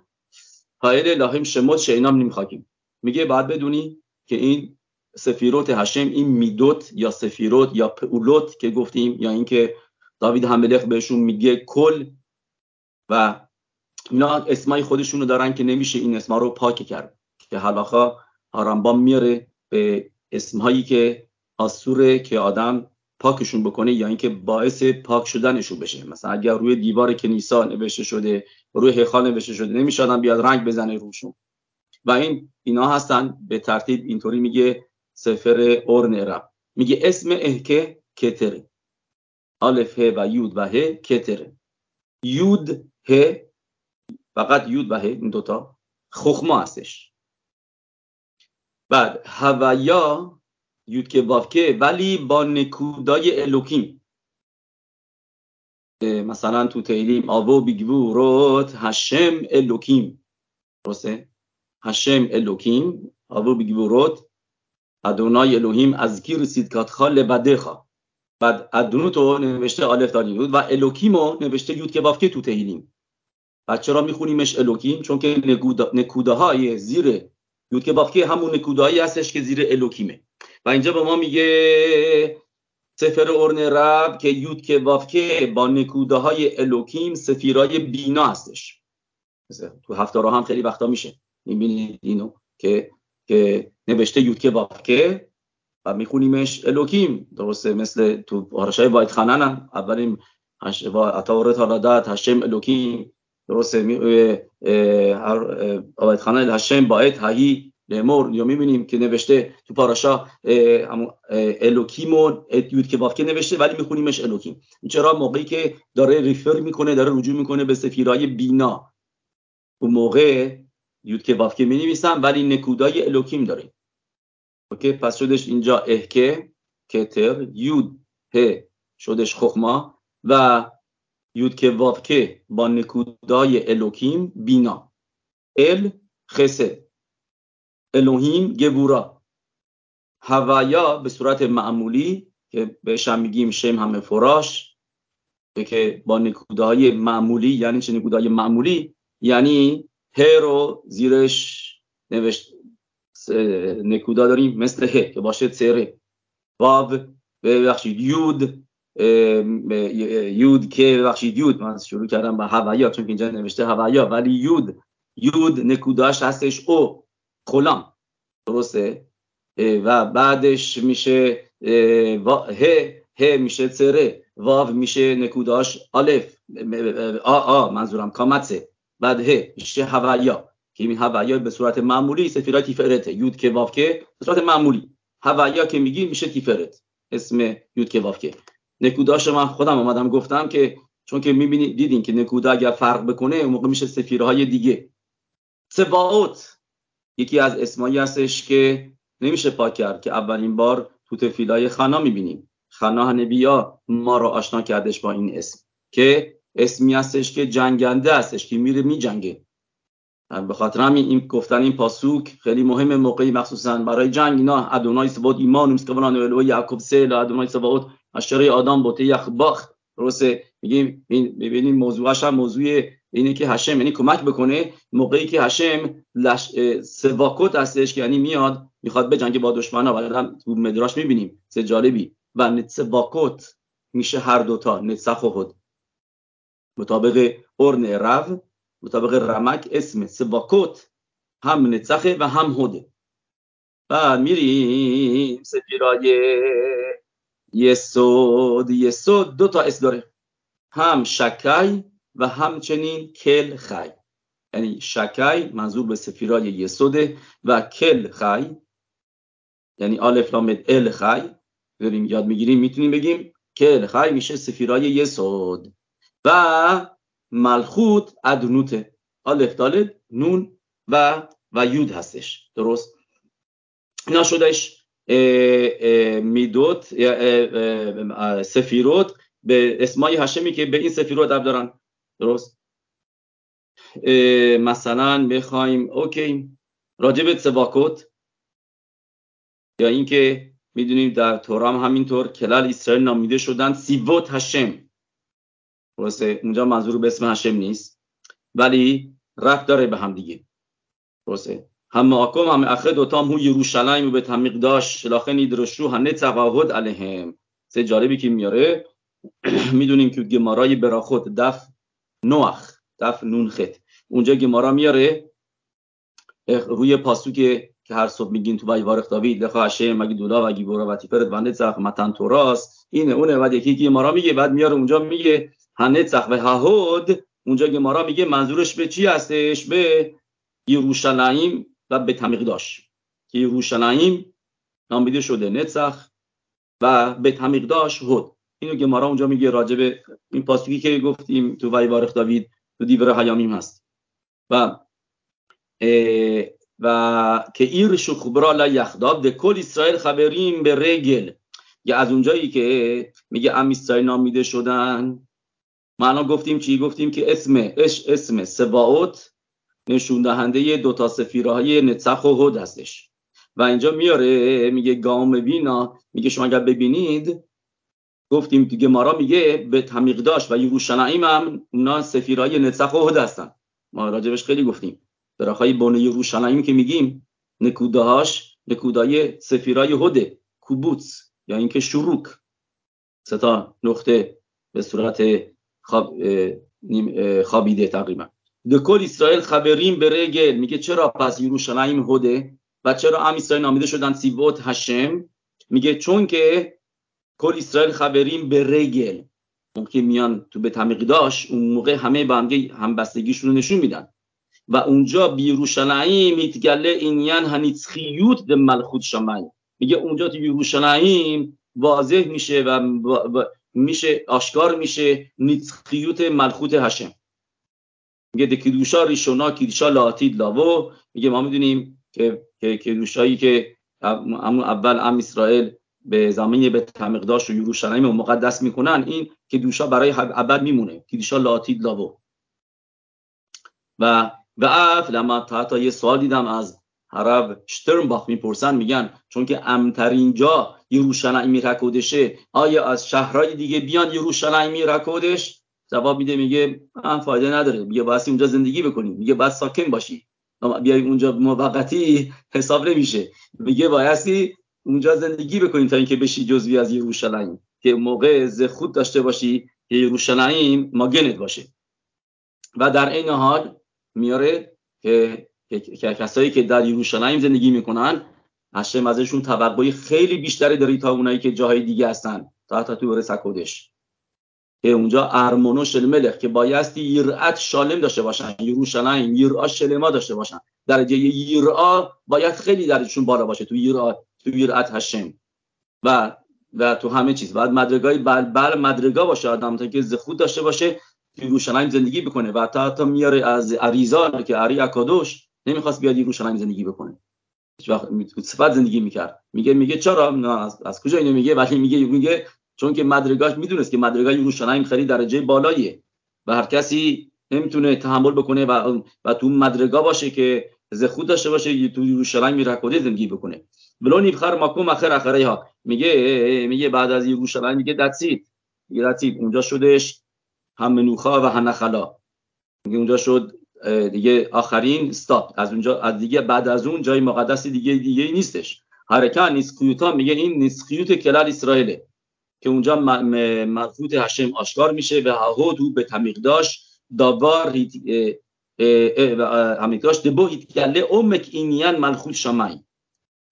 لاهم شمود شینام نمیخواکیم میگه بعد بدونی که این سفیروت هشم این میدوت یا سفیروت یا پولوت که گفتیم یا اینکه داوید هملخ بهشون میگه کل و اینا اسمای خودشونو دارن که نمیشه این اسما رو پاک کرد. که حلاخا هارمبام میاره به اسمهایی که آسوره که آدم پاکشون بکنه یا اینکه باعث پاک شدنشون بشه. مثلا اگر روی دیوار کنیسا نوشته شده روی هیخال نوشته شده نمیشه آدم بیاد رنگ بزنه روشون. و این اینا هستن. به ترتیب اینطوری میگه سفر اورن رب میگه اسم اهکه کتره آلف ه و یود و ه کتره یود ه فقط یود و ه این دوتا خخما هستش. بعد هویا یود که وافکه ولی با نکودای الوکیم. مثلا تو תהילים אבוא בגבורות השם אלוקים. درسته؟ השם אלוקים אבוא בגבורות אדוני אלוהים אזכיר צדקתך לבדך بعد אדוני نوشته אלף דלת יוד و אלוקים و نوشته יוד קי ואו קי تو תהילים بعد چرا میخونیمش אלוקים چون که נקודה های زیر יוד קי ואו קי همون נקודה هایی هستش که زیر אלוקים ه و اینجا به ما میگه سفر اورن رب که یود که وافکه با نکوده های الوکیم سفیرای بینا هستش. تو هفته هم خیلی وقتا میشه. می‌بینید اینو که که نوشته یودکه وافکه و میخونیمش الوکیم درسته؟ مثل تو پارشای واید خانن هم. اولین اتاورت حالادت هشم الوکیم. درسته؟ واید خانن هشم باید هایی لمور یا می‌بینیم که نوشته تو پاراشا الوکیم و یود که نوشته ولی میخونیمش الوکیم. چرا؟ موقعی که داره ریفر می‌کنه داره رجوع می‌کنه به سفیرای بینا. اون موقع یود که وافکه می نویسم ولی نکودای الوکیم داریم. اوکی پس شدش اینجا اهکه کتر یود ه شدش خخما و یود که وافکه با نکودای الوکیم بینا. ال خسه. الوهیم گبورا. هوایا به صورت معمولی که بهش هم میگیم شم همه فراش که با نکودهای معمولی یعنی چه نکودهای معمولی؟ یعنی ه رو زیرش نوشت نکودا داریم مثل ه که باشه سره واو ببخشید یود یود که ببخشید یود من شروع کردم به هوایا چون اینجا نوشته هوایا ولی یود یود نکوداش هستش او خلام درسته؟ و بعدش میشه ه ه میشه سره واو میشه نکوداش الف آ آ منظورم کامتسه بعد ه میشه هوایا که این هوایا به صورت معمولی سفیرای تیفرته یود که واف که به صورت معمولی. هوایا که میگی میشه تیفرت اسم یود که واف که نکوداش من خودم آمدم گفتم که چون که می‌بینید دیدین که نکودا اگر فرق بکنه اون موقع میشه سفیرهای دیگه. سباوت. یکی از اسمایی هستش که نمیشه پاک کرد که اولین بار تو تفیلای خنا می‌بینیم. خنا نبیا ما رو آشنا کردش با این اسم. که اسمی هستش که جنگنده هستش که میره میجنگه. به خاطر همین این گفتن این پاسوک خیلی مهم موقعی مخصوصا برای جنگ اینا ادونای سبات ایمان مسکوان و یعقوب سه ادونای سبات اشاره آدم بوته یخباخ درسته؟ میگیم ببینیم موضوعش هم موضوع اینه که هشم یعنی کمک بکنه. موقعی که هشم لش... سواکوت هستش که یعنی میاد می‌خواد به جنگ با دشمنا و تو مدراش می‌بینیم سه جالبی. و سواکوت میشه هر دوتا نسخ و هد مطابق ارن رو مطابق رمک اسم سباکوت هم نسخه و هم هده و میریم سفیرای یسود یسود دو تا اسم داره هم شکای و همچنین کل خی یعنی شکای منظور به سفیرای یسوده و کل خی یعنی آلف لامد ال خی داریم یاد می‌گیریم می‌تونیم بگیم کل خی میشه سفیرای یسود و ملخوت ادنوته. אלף דלת נון و و יוד هستش. درست؟ اینا شدش מידות ספירות به اسمای השם ی که به این ספירות ربط دارن. درست؟ مثلا بخوایم اوکی. راجب צבאקות. یا اینکه می‌دونیم در תורה م همینطور כלל ישראל نامیده شدن. צבאות השם درسته؟ اونجا منظور به اسم هشم نیست. ولی رفت داره به هم دیگه. درسته؟ هم آکم هم اخه دوتام هو یروشلایم و به تمیق داشت. شلاخه نیدرشو هنه تقاهد علیهم. سه جالبی که میاره. می‌دونیم که گمارای براخود دف نوخ دف نون خط اونجا گمارا میاره. روی پاسو که هر صبح میگین تو وارخ داوید لخا هشه مگی دولا و گیبورا و تیپرت و نتزخ متن توراس اینه اونه. بعد یکی گمارا میگه بعد میاره اونجا میگه. هنتزخ و ههود اونجا گمارا میگه منظورش به چی هستش؟ به یروشلایم و به تمیق داشت که یروشلایم نامیده شده نتزخ و به تمیق داشت هود. اینو گمارا اونجا میگه راجب این پاسوکی که گفتیم تو وارخ داوید تو دیور حیامیم هست. و و که ایر شخبرا لا یخداب ده کل اسرائیل خبریم به رگل. یا از اونجایی که میگه ام اسرائیل نامیده شدن معنا گفتیم چی؟ گفتیم که اسم اسم سباوت نشون دهنده دو تا سفیره های نتسخ و هد هستش. و اینجا میاره میگه گام بینا میگه شما اگر ببینید گفتیم دیگه مارا میگه به تمیق داشت و یروشلایم هم اونا سفیرهای نتسخ و هد هستن. ما راجبش خیلی گفتیم. براخای بونه یروشلایم که میگیم نکودهاش نکودای سفیرای هده کوبوتس یا اینکه شروک. ستا نقطه به صورت خواب خوابیده تقریبا. دکل اسرائیل خبریم به رگل میگه چرا پس یروشلایم هده و چرا ام اسرائیل نامیده شدن سیبوت هشم؟ میگه چون که کل اسرائیل خبریم به رگل اون که میان تو به تمیق داشت اون موقع همه با هم بستگیشون رو نشون میدن. و اونجا بیروشلایم میتگله اینیان هنیتخیوت به ملخوت شمای میگه اونجا تو یروشلایم واضح میشه و, میشه آشکار میشه. نیتخیوت ملخوت هشم میگه دکیدوشا ریشونا کیدوشا لاتید لاوو میگه ما می‌دونیم که که کیدوشایی که اول ام اسرائیل به زمین به تمیقداش و یروشلایم مقدس می‌کنن این که برای ابد میمونه. کیدوشا لاتید لاوو و و اف لما تا یه سوال دیدم از حرب شترنباخ می‌پرسن میگن چون که امترین جا یروشلایم رکودشه آیا از شهرهای دیگه بیان یروشلایم رکودش جواب میده میگه فایده نداره میگه باید اونجا زندگی بکنی میگه باید ساکن باشی بیای اونجا موقتی حساب نمیشه میگه بایستی اونجا زندگی بکنی تا اینکه بشی جزوی از یروشلایم که موقع خود داشته باشی که یروشلایم ماگنت باشه. و در این حال میاره که کسایی که در یروشلایم زندگی می‌کنن هشم ازشون توقعی خیلی بیشتری داری تا اونایی که جاهای دیگه هستن. تا حتی تو سکودش که اونجا ارمونوش الملک که بایستی یرعت شالم داشته باشن. یروشلایم یرعا شلما داشته باشن. درجه یرعا باید خیلی درشون بالا باشه تو یرعا تو یرعت هشم و و تو همه چیز. بعد مدرگای بل بل مدرگا باشه آدم تا که زخود داشته باشه یروشلایم زندگی بکنه و تا تا میاره از عریزان که عری اکادوش نمی‌خواست بیاد یروشلایم زندگی بکنه. هیچ وقت صفت زندگی می‌کرد. میگه میگه چرا؟ از, از کجا اینو میگه؟ ولی میگه میگه چون که مدرگاش می‌دونست که مدرگای یروشلایم خیلی درجه بالاییه و هر کسی نمی‌تونه تحمل بکنه و, و تو مدرگا باشه که زخود داشته باشه تو یروشلایم رکوده زندگی بکنه. بلو نیبخر ماکوم اخر اخره ها. میگه میگه بعد از یروشلایم میگه دتسید میگه دتسید اونجا شدش هم منوخا و هنخلا میگه اونجا شد دیگه آخرین استاپ از اونجا از دیگه بعد از اون جای مقدس دیگه دیگه نیستش. حرکت نیست میگه این نیسکیوت کلال اسرائیله که اونجا مرفوط هشم آشکار میشه و هودو به تمیقداش داوار همیقداش دبو گله اومک اینیان ملخوت شمای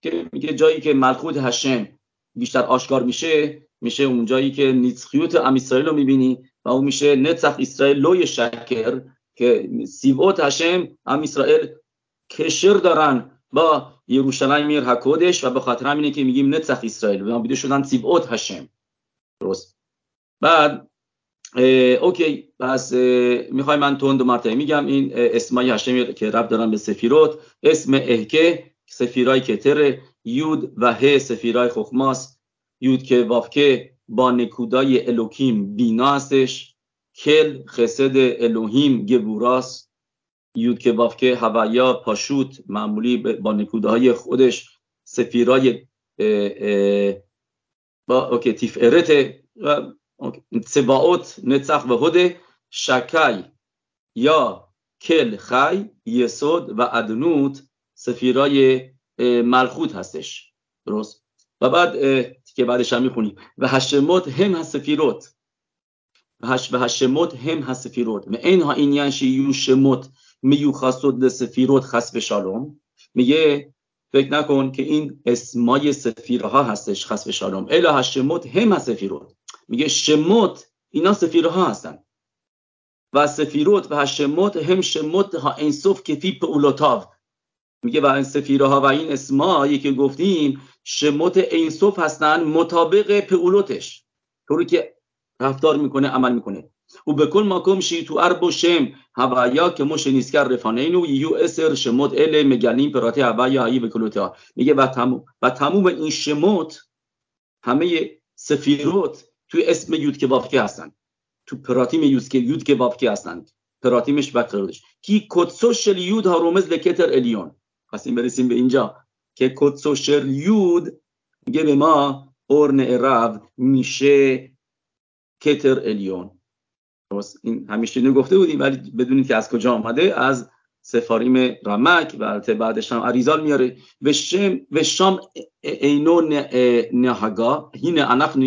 که میگه جایی که ملخوت هشم بیشتر آشکار میشه میشه اون جایی که נצחיות עם ישראל رو می‌بینی و اون میشه נצח ישראל לא ישקר که צבאות השם עם ישראל קשר دارن با ירושלים עיר הקודש و به خاطر همینه که میگیم נצח ישראל. و نامیده شدن צבאות השם درست. بعد اوکی پس می‌خوای من تند و مرتبه میگم. این اسمای השם که ربط دارن به ספירות اسم אקיה ספירה ی כתר یود و ه سفیرای خخماس. یود که وافکه با نکودای الوکیم بینا هستش. کل خسد الوهیم گبوراس یود که هوایا پاشوت معمولی با نکودهای خودش سفیرای با اوکی تیف ارت سباوت نצח و هده شکای یا کل خی یسود و ادنوت سفیرای ملخوت هستش. درست؟ و بعد که بعدش هم می‌خونیم. و هشموت هم هست سفیروت. سفیروت و اینها این یعنی یو شموت. میو خاصد لسفیروت خصف شالوم. میگه فکر نکن که این اسمای سفیرها هستش خصف شالوم. الا هشموت هم سفیروت میگه شموت اینا سفیرها هستن. و سفیروت و هشموت هم شموت ها انصف کفی اولوتاو. میگه و این سفیره ها و این اسمایی که گفتیم شموت اینصف هستن مطابق پئولوتش طوری که رفتار می‌کنه عمل می‌کنه. و به کل ماکم شی تو ارب و شم. هوایا که مش نیسکر رفانینو یو اسر شموت ال مگلیم پراتی هوایا هایی ها میگه و تموم و تموم این شموت همه سفیروت توی اسم یود که وافکه هستن. تو پراتیم یود که یود که وافکه هستن. پراتیمش بقرارش کی کتسو شل یود ها رومز لکتر الیون. خواستیم برسیم به اینجا. که کتسو شل یود میگه به ما اورن ارو میشه کتر الیون. این همیشه نگفته بودیم ولی بدونید که از کجا آمده؟ از سفاریم رمک. و بعدش هم عریزال میاره. و شم و شام اینو نهگا هین انخ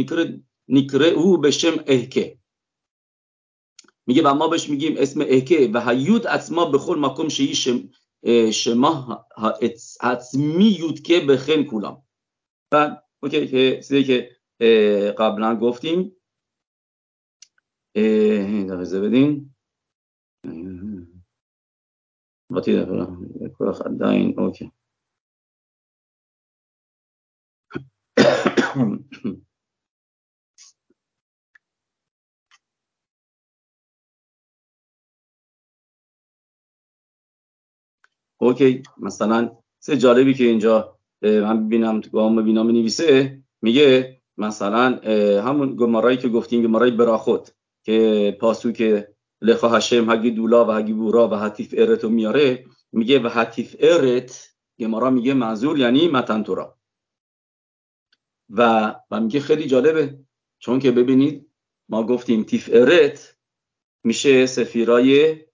نیکره او به شم اهکه. میگه و ما بهش میگیم اسم اهکه. و هیود به خور مکم شهی شم شما حتمی یود که به خن کولام. و اوکی که چیزی که قبلا گفتیم دفعه بدیم باتی دفعه خداین اوکی. اوکی. مثلا سه جالبی که اینجا من ببینم تو گام بینا می نویسه میگه مثلا همون گمارایی که گفتیم گمارای براخود که پاسو که لخا هشم هگی دولا و هگی بورا و حتیف ارت رو میاره میگه و حتیف ارت گمارا میگه منظور یعنی متن تورا و و میگه خیلی جالبه چون که ببینید ما گفتیم تیف ارت میشه سفیرای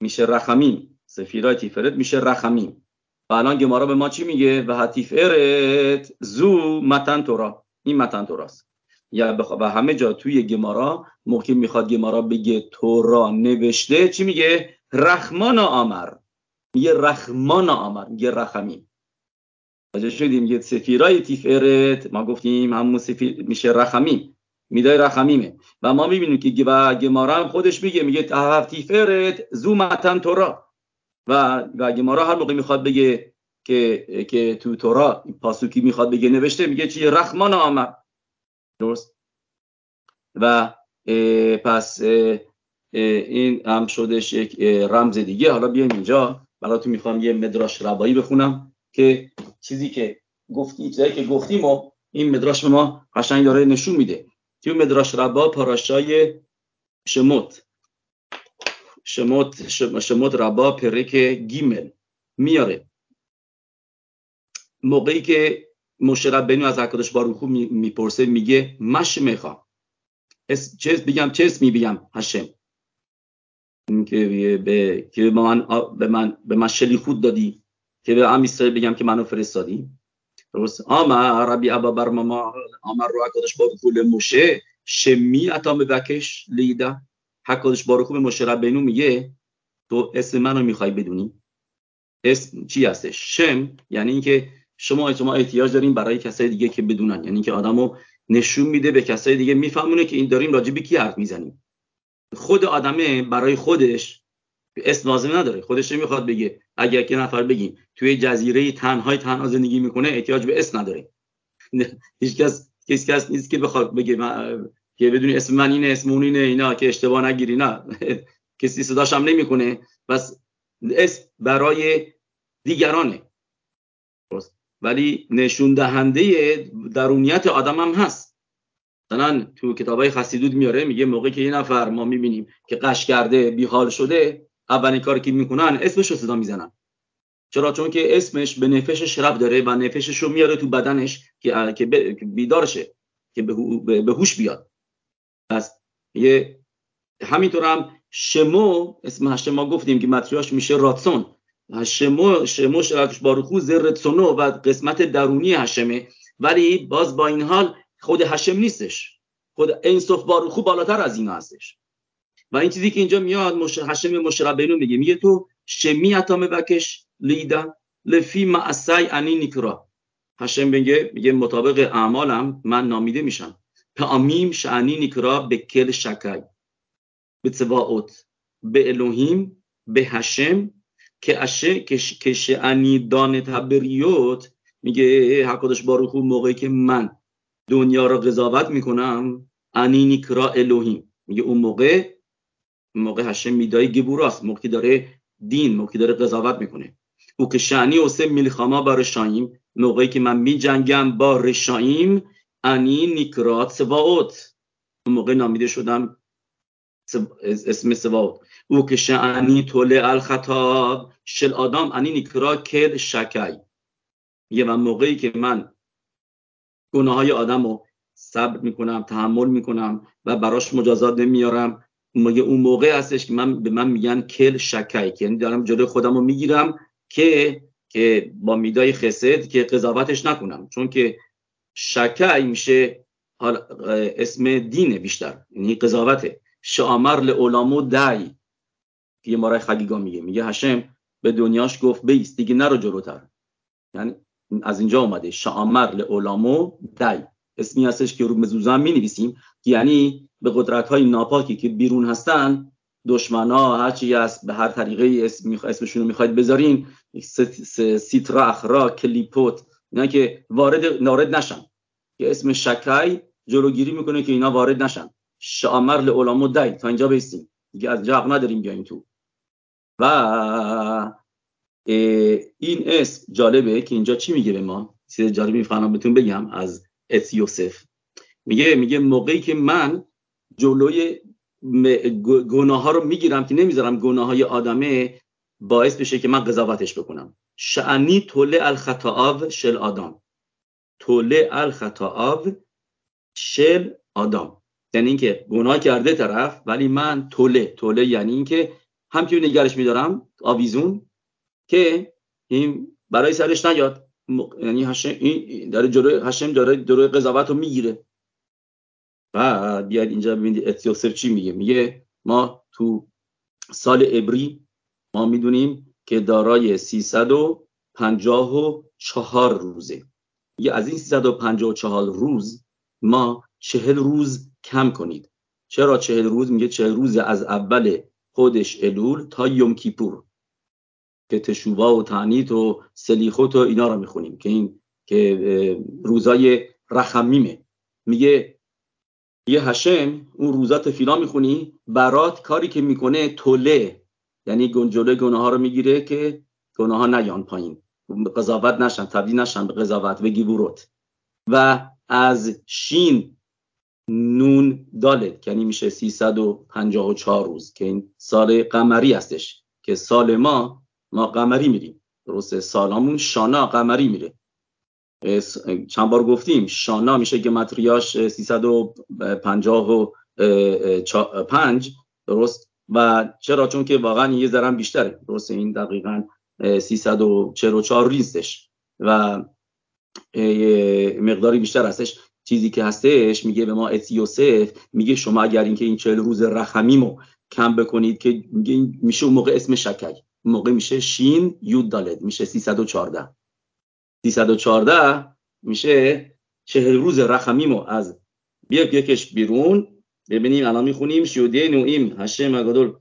میشه رخمین. سفیرای تیفرت میشه رخمیم و الان گمارا به ما چی میگه؟ و تیفرت زو متن تورا این متن توراست یا و همه جا توی گمارا موقعی می‌خواد گمارا بگه تورا نوشته چی میگه؟ رحمان آمر. میگه رحمان آمر میگه رخمیم واجه شدیم میگه سفیرای تیفرت. ما گفتیم همون سفیر میشه رخمیم میدای رخمیمه و ما می‌بینیم که گمارا خودش میگه میگه تیفرت زو متن تورا. و و گمارا هر موقع می‌خواد بگه که که تو تورا پاسوکی می‌خواد بگه نوشته میگه چی؟ رحمان آمد درست؟ و پس این هم شدش یک رمز دیگه. حالا بیایم اینجا. براتون می‌خوام یه مدراش ربایی بخونم که چیزی که گفتی چیزی که گفتیم و این مدراش به ما قشنگ داره نشون میده. تو مدراش ربا پاراشای شموت. شموت شموت ربا پرک گیمل میاره. موقعی که مشرب بینو از حکادش باروخو می‌پرسه میگه مش می‌خوام. چه بگم چه اسمی بگم هشم که به که به من به من به من خود دادی. که به ام اسرائیل بگم که منو فرستادی. درست؟ آما ربی ابا برمما آمر رو حکادش بارو موشه شمی اتام بکش. لیده حکادش بارو به موشه ربینو میگه تو اسم منو می‌خوای بدونی؟ اسم چی هستش؟ شم یعنی اینکه شما شما احتیاج داریم برای کسای دیگه که بدونن. یعنی اینکه آدمو نشون میده به کسای دیگه. میفهمونه که این داریم راجع به کی حرف می‌زنیم. خود آدمه برای خودش اسم لازم نداره. خودش نمی‌خواد بگه. اگر که نفر بگیم توی جزیره تنهای تنها زندگی می‌کنه احتیاج به اسم نداره. هیچ کس کس کس نیست که بخواد بگه که بدونی اسم من اینه اسم اون اینه اینا که اشتباه نگیری. نه کسی صداش هم نمی‌کنه. بس اسم برای دیگرانه. ولی نشون دهنده درونیت آدم هم هست. مثلا تو کتابای خسیدود میاره میگه موقعی که یه نفر ما می‌بینیم که قش کرده بیحال شده اولین کاری که می‌کنن اسمش رو صدا می‌زنن. چرا؟ چون که اسمش به نفشش رب داره و نفشش رو میاره تو بدنش که که بیدار شه که به هوش بیاد. پس یه همینطور هم شمو اسم ما گفتیم که متریاش میشه راتسون. شمو شمو باروخو زرتسونو و قسمت درونی هشمه ولی باز با این حال خود هشم نیستش. خود اینصف باروخو بالاتر از این هستش. و این چیزی که اینجا میاد مش... هشم مشربینو میگه. میگه تو شمی اتامه بکش لیدا لفی معسی انی نیکرا. هشم میگه میگه مطابق اعمالم من نامیده میشم. تعمیم شعنی نیکرا به کل شکای. به تباوت به الوهیم به هشم که اشه که شعنی دان تبریوت میگه حقادش باروخو موقعی که من دنیا را قضاوت می‌کنم انی نیکرا الوهیم میگه اون موقع موقع هشم میدای گبوراست موقعی داره دین موقعی داره قضاوت می‌کنه. او که شعنی اوسه میلخاما با رشاییم موقعی که من میجنگم با رشاییم انی نیکرات سواوت. اون موقع نامیده شدم اسم سواوت. او که شعنی طول الخطاب شل آدم انی نیکرا کل شکای یه من موقعی که من گناه های آدم رو صبر می‌کنم تحمل می‌کنم و براش مجازات نمیارم مگه اون موقع هستش که من به من میگن کل شکای یعنی دارم جلوی خودم رو می‌گیرم که که با میدای خسد که قضاوتش نکنم. چون که شکای میشه اسم دینه بیشتر. یعنی قضاوته. شامر لعلامو دای. یه مارای خگیگا میگه. میگه هشم به دنیاش گفت بیست. دیگه نرو جلوتر. یعنی از اینجا اومده. شامر لعلامو دای. اسمی هستش که رو مزوزان می نویسیم یعنی به قدرت های ناپاکی که بیرون هستن دشمن ها هرچی از به هر طریقه اسم اسمشون رو می‌خواید بذارین. سیترا اخرا کلیپوت. اینا که وارد نارد نشن. که اسم شکای جلوگیری می‌کنه که اینا وارد نشن. شامر لعلامو دای. تا اینجا بیستیم. دیگه از جاق نداریم بیایم تو. و این اسم جالبه که اینجا چی میگه به ما؟ چیز جالبی می‌فهمم بهتون بگم از اس یوسف. میگه میگه موقعی که من جلوی گناه ها رو می‌گیرم که نمی‌ذارم گناه های آدمه باعث بشه که من قضاوتش بکنم. شعنی طول الخطااب شل آدم. طول الخطااب شل آدم. یعنی اینکه گناه کرده طرف ولی من طوله طوله یعنی اینکه همچنین نگرش میدارم آویزون که این برای سرش نیاد. یعنی هشم این داره جلوی هشم داره جلوی قضاوت رو می‌گیره. و بیاید اینجا ببینید اتیوسر چی میگه. میگه ما تو سال ابری ما می‌دونیم که دارای 354 روزه. یه از این 354 روز ما چهل روز کم کنید. چرا چهل روز؟ میگه چهل روز از اول خودش الول تا یوم کیپور که تشوبا و تعنیت و سلیخوت و اینا رو می‌خونیم که این که روزای رخمیمه. میگه یه هشم اون روزات فیلا می‌خونی برات کاری که می‌کنه توله یعنی گنجله گناه ها رو می‌گیره که گناه ها نیان پایین. قضاوت نشن تبدیل نشن به قضاوت به گیبوروت و از شین نون دالت یعنی میشه 354 روز که این سال قمری هستش که سال ما ما قمری میریم. درسته؟ سالامون شانا قمری میره. چند بار گفتیم شانا میشه که متریاش 355 درست؟ و چرا؟ چون که واقعا یه ذره بیشتره. درسته؟ این دقیقا 344 ریستش و مقداری بیشتر هستش. چیزی که هستش میگه به ما ات یوسف میگه شما اگر اینکه این چهل روز رخمیمو کم بکنید که میگه میشه اون موقع اسم اون موقع میشه شین یود دالد میشه 314 314 میشه چهل روز رخمیمو از بیا یکش بیرون. ببینیم الان می‌خونیم. شیودیه نویم هشه مگادول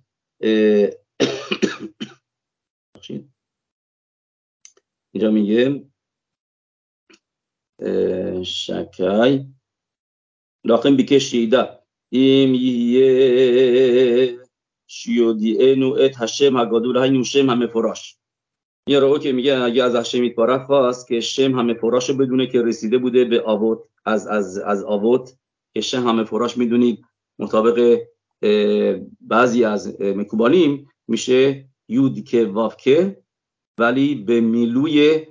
اینجا میگه بیکش شیده ایم یه شیودی نو ات هشم هگادول های نوشم همه فراش. یه رو که میگه اگه از هشم ایتبارک خواست که شم همه فراش رو بدونه که رسیده بوده به آوت از از از آوت که همه فراش می‌دونید مطابق بعضی از مکوبالیم میشه یود که وافکه ولی به میلوی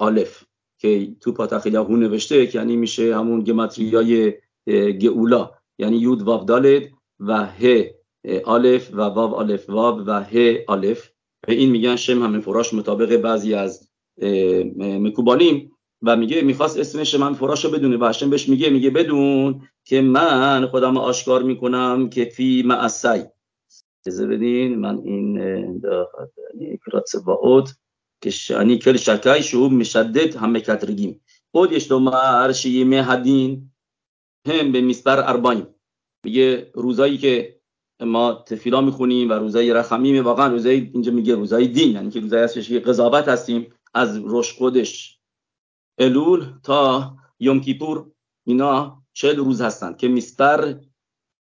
آلف. که تو پاتخ هون نوشته که یعنی میشه همون گمتریای گئولا. یعنی یود واو دالد و ه آلف و واو آلف واو و ه آلف. به این میگن شم همه فراش مطابق بعضی از مکوبالیم. و میگه می‌خواست اسم شم فراش رو بدونه. و هشم بهش میگه میگه بدون که من خودم آشکار می‌کنم که فی معسی اجازه بدین من این اکرات باعت شانی کل شکای شو مشدد همه کترگیم. خود یشتومر شیمه هدین هم به میسبر ارباین میگه روزایی که ما تفیلا می‌خونیم و روزای رخمیم واقعا روزای اینجا میگه روزای دین یعنی که روزای هستش که قضاوت هستیم از روش خودش. الول تا یوم کیپور اینا چهل روز هستند که میسپر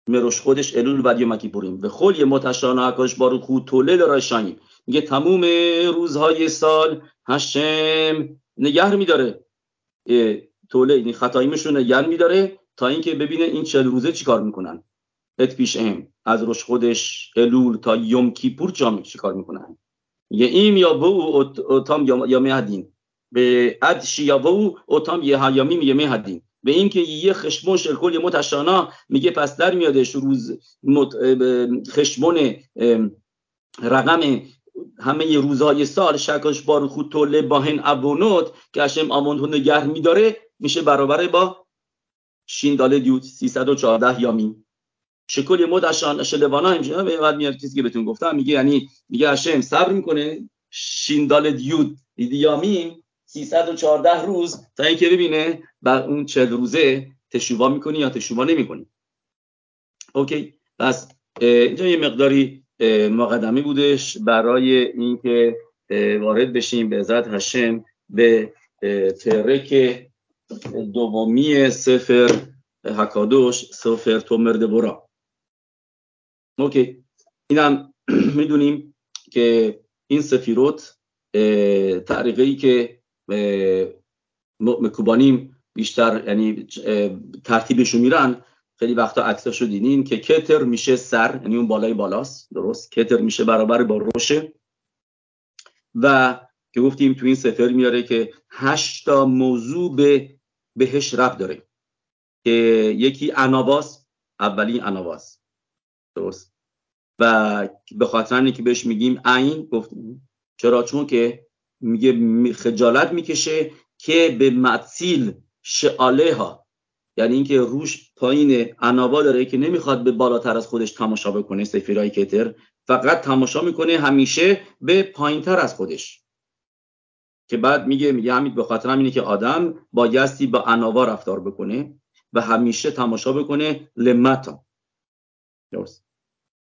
مروش خودش الول و یوم کیپوریم. به خل متشانا اکاش بارو خود توله راشانیم میگه تموم روزهای سال هشم نگه میداره. توله این خطاییمشون نگه میداره تا اینکه ببینه این چهل روزه چیکار می‌کنن. ات پیش هم از روش خودش الول تا یوم کیپور چی چیکار می‌کنن؟ یه ایم یا بو اوتام یا مهدین به اد شیابو اوتام یه هیامیم یه مهدین به اینکه یه خشمون شلکل یه متشانا میگه پس در میادش روز خشمون رقم همه روزهای سال شکاش بار خود توله با هن ابونوت که هشم آموندو نگه میداره میشه برابر با شین داله دیوت 314 یامین شکل مد اشان شلوانا همشه بعد میاد چیزی که بهتون گفتم میگه یعنی میگه هشم صبر می‌کنه شین داله دیوت یامین 314 روز تا اینکه ببینه بعد اون 40 روزه تشوبا می‌کنی یا تشوبا نمی‌کنی. اوکی پس اینجا یه مقداری مقدمی بودش برای اینکه وارد بشیم به عزت هشم به ترک دومی سفر حکادوش سفر تومر برا. اوکی. اینم می‌دونیم که این سفیروت تعریقه که مکوبانیم بیشتر یعنی ترتیبشو میرن خیلی وقتا عکساشو دیدین که کتر میشه سر یعنی اون بالای بالاست درست؟ کتر میشه برابر با روشه و که گفتیم تو این سفر میاره که هشتا موضوع به بهش رب داره. که یکی اناباس اولین اناباس. درست؟ و به خاطر که بهش میگیم عین گفتیم. چرا؟ چون که میگه خجالت می‌کشه که به مطیل شعاله ها یعنی اینکه روش پایین انابا داره که نمی‌خواد به بالاتر از خودش تماشا بکنه سفیرای کتر فقط تماشا می‌کنه همیشه به پایینتر از خودش. که بعد میگه میگه همین به خاطر اینه که آدم بایستی با اناوا رفتار بکنه و همیشه تماشا بکنه لمتا. درست.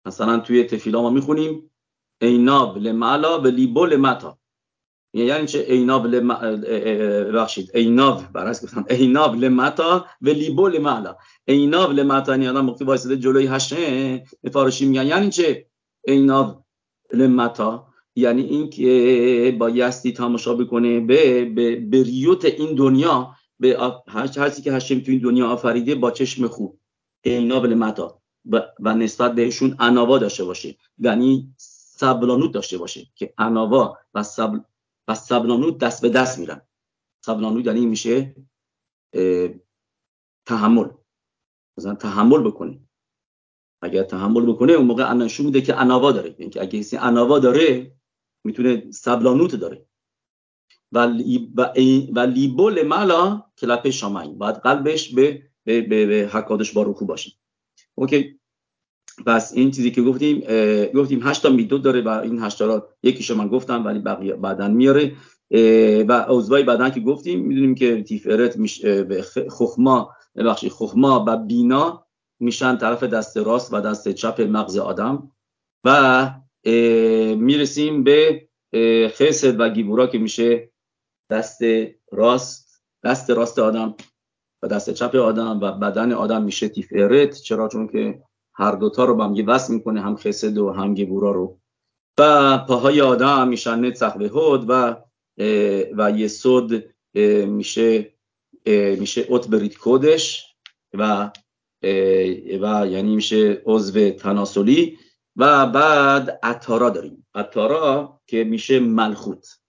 مثلا توی تفیلا ما می‌خونیم ایناب لمعلا و لیبو لمتا یعنی چه ایناب لم بخشید ایناب برعکس گفتم ایناب لمتا و لیبو لمعلا ایناب لمتا یعنی آدم وقتی وایساده جلوی هشه فارشی میگن. یعنی چه؟ ایناب لمتا یعنی اینکه بایستی تماشا بکنه به به, ریوت این دنیا به هر که هشم تو این دنیا آفریده با چشم خوب ایناب لمتا و نسبت بهشون اناوا داشته باشه. یعنی سبلانوت داشته باشه که اناوا و سبل و سبلانوت دست به دست میرن. سبلانوت یعنی میشه تحمل. مثلا تحمل بکنه اگر تحمل بکنه اون موقع نشون میده که اناوا داره. یعنی که اگه کسی اناوا داره می‌تونه سبلانوت داره. و لیبو لملا کلپ شامعین باید قلبش به به, به, به حکادش باروکو باشه. اوکی. پس این چیزی که گفتیم گفتیم هشتا میدود داره و این هشتا را یکیشو من گفتم ولی بقیه بعدن میاره. و عضوای بدن که گفتیم می‌دونیم که تیفرت به خخما ببخشید خخما و بینا میشن طرف دست راست و دست چپ مغز آدم و می‌رسیم به خسد و گیبورا که میشه دست راست دست راست آدم و دست چپ آدم و بدن آدم میشه تیفرت. چرا؟ چون که هر دوتا رو با هم وصل می‌کنه هم خسد و هم گیبورا رو. و پاهای آدم میشن نت هود و و یسود میشه میشه اوت برید کودش و و یعنی میشه عضو تناسلی و بعد اتارا داریم. اتارا که میشه ملخوت.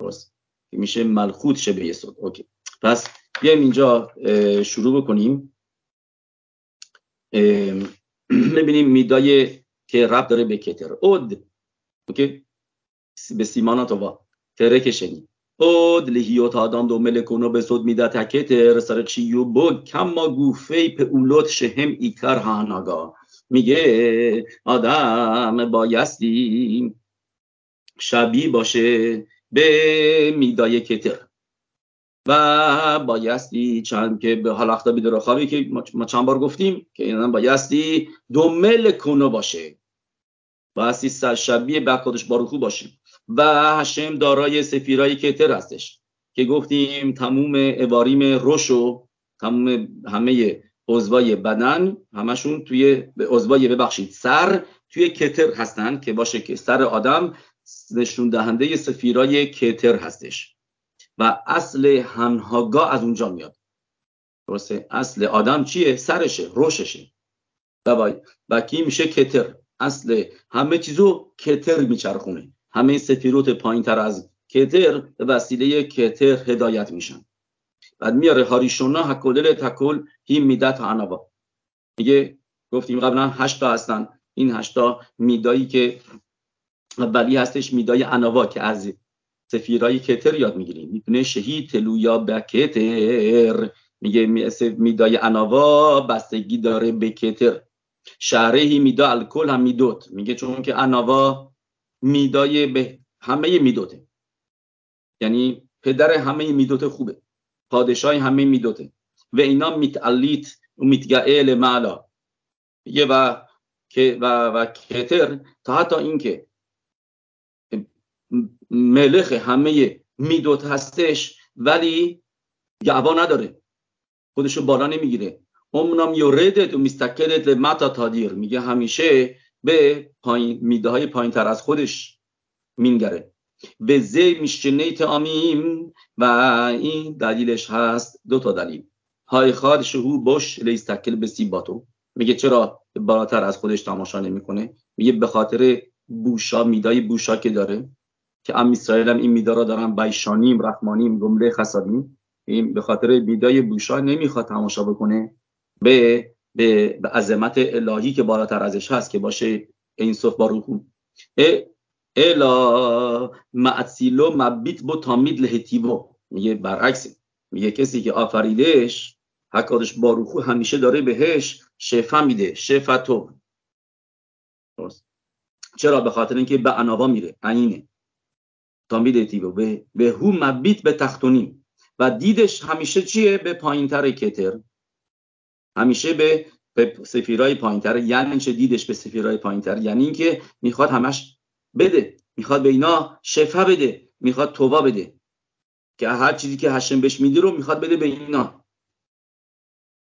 درست. میشه ملخوت شبه یسود اوکی. پس بیایم اینجا شروع بکنیم. ببینیم میدای که رب داره به کتر. اود. اوکی؟ به سیمانا تو تره کشنی اود لهیوت آدم دو ملکونو به سود میده تکتر سر چیو بگ کما گوفه اولوت شهم ایکر هاناگا میگه آدم بایستی شبی باشه به میدای کتر. و بایستی چند که به حال اختا بیدر خوابی که ما چند بار گفتیم که اینا بایستی دو مل کنو باشه بایستی شبیه به خودش باروخو باشه و هشم دارای سفیرای کتر هستش که گفتیم تموم اواریم روشو تموم همه عضوای بدن همشون توی عضوای ببخشید سر توی کتر هستن که باشه که سر آدم نشون دهنده سفیرای کتر هستش. و اصل هنهاگا از اونجا میاد. درسته؟ اصل آدم چیه؟ سرشه روششه. و, و کی میشه کتر؟ اصل همه چیزو کتر میچرخونه. همه سفیروت پایین تر از کتر به وسیله کتر هدایت میشن. بعد میاره هاریشونا حکولل تکل هی میدت عنوا میگه گفتیم قبلا هشتا هستن. این هشتا میدایی که اولی هستش میدای عنوا که از سفیرای کتر یاد می‌گیریم. می‌تونه شهید تلویا بکتر میگه میدای عنوا بستگی داره به کتر. شهرهی میدا الکل هم میدوت. میگه چون که عنوا میدای به همه میدوته. یعنی پدر همه میدوته خوبه. پادشاهی همه میدوته. و اینا میتعلیت و میتگعل معلا. یه و و, و کتر تا حتی اینکه ملخ همه میدوت هستش ولی گعبا نداره. خودشو بالا نمی‌گیره. امنام یوردت و میستکرت متا تادیر. میگه همیشه به پایین میده های پایین تر از خودش مینگره. به زی میشنیت آمیم و این دلیلش هست دو تا دلیل. های خاد شهو بش لیستکل به سیباتو. میگه چرا بالاتر از خودش تماشا نمی‌کنه؟ میگه به خاطر بوشا میدای بوشا که داره. که ام اسرائیل هم این میدا را دارن بیشانیم رحمانیم گمله خسابیم این به خاطر میدای بوشا نمی‌خواد تماشا بکنه به به, به عظمت الهی که بالاتر ازش هست که باشه این صف باروخو الا معسیلو مبیت بو تامید لهتیبو میگه برعکس. میگه کسی که آفریدش حکادش باروخو همیشه داره بهش شفا میده. شفتو چرا؟ به خاطر اینکه به انابا میره. عینه. تامید تیبو به, به هو مبیت به تختونی. و دیدش همیشه چیه؟ به پایینتر کتر. همیشه به به سفیرای پایینتر. یعنی چه دیدش به سفیرای پایینتر. یعنی اینکه می‌خواد همش بده. می‌خواد به اینا شفا بده. می‌خواد توبا بده. که هر چیزی که هشم بهش میده رو می‌خواد بده به اینا.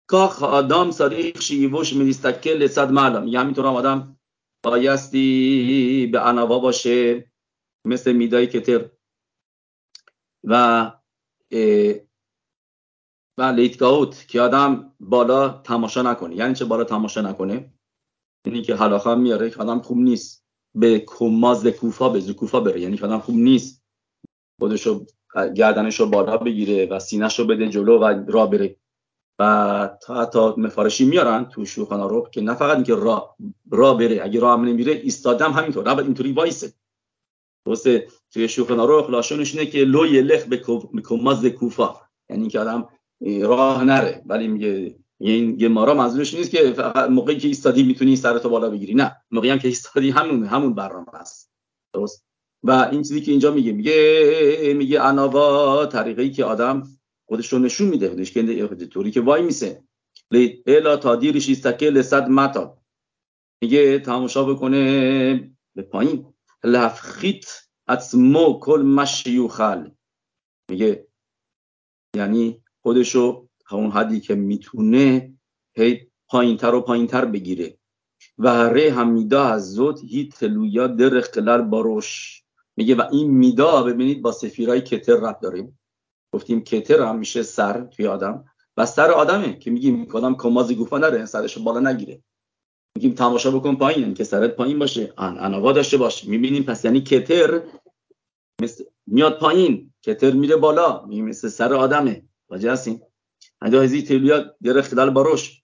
کاخ آدم ساریخ شیوش میلیستکل لسد معلم. همینطور هم آدم بایستی به انوا باشه مثل میدای کتر و و لیتگاوت که آدم بالا تماشا نکنه. یعنی چه بالا تماشا نکنه؟ یعنی که حلاخا میاره که آدم خوب نیست. به کماز کوفا به کوفا بره. یعنی که آدم خوب نیست. خودشو گردنشو بالا بگیره و سینهشو بده جلو و را بره. و تا حتی مفارشی میارن تو شوخانا رو که نه فقط اینکه را را بره. اگه راه هم نمیره ایستادم همینطور. نه اینطوری وایسه. درسته؟ توی شوخن رو لاشونش اینه که لو یلخ به کماز کوفا. یعنی که آدم راه نره. ولی میگه این گمارا منظورش نیست که موقعی که ایستادی می‌تونی سرتو بالا بگیری. نه. موقعی هم که ایستادی همون همون برنامه است. درست؟ و این چیزی که اینجا میگه میگه میگه اناوا طریقی که آدم خودش رو نشون میده. خودش که طوری که وای میسه. الا تا دیرش ایستکه صد متا میگه تماشا بکنه به پایین. لفخیت اتمو کل مشیوخل میگه یعنی خودشو همون حدی که می‌تونه هی پایینتر و پایینتر بگیره و ره هم میدا از زود هی تلویا در اختلال باروش میگه و این میدا ببینید با سفیرای کتر رب داریم گفتیم کتر هم میشه سر توی آدم و سر آدمه که میگیم آدم کمازی گوفا نره سرش بالا نگیره میگیم تماشا بکن پایین یعنی که سرت پایین باشه. انوا داشته باش. می‌بینیم پس یعنی کتر مثل میاد پایین کتر میره بالا میگیم مثل سر آدمه. واجه هستیم هنده هزی تلویا در اختلال باروش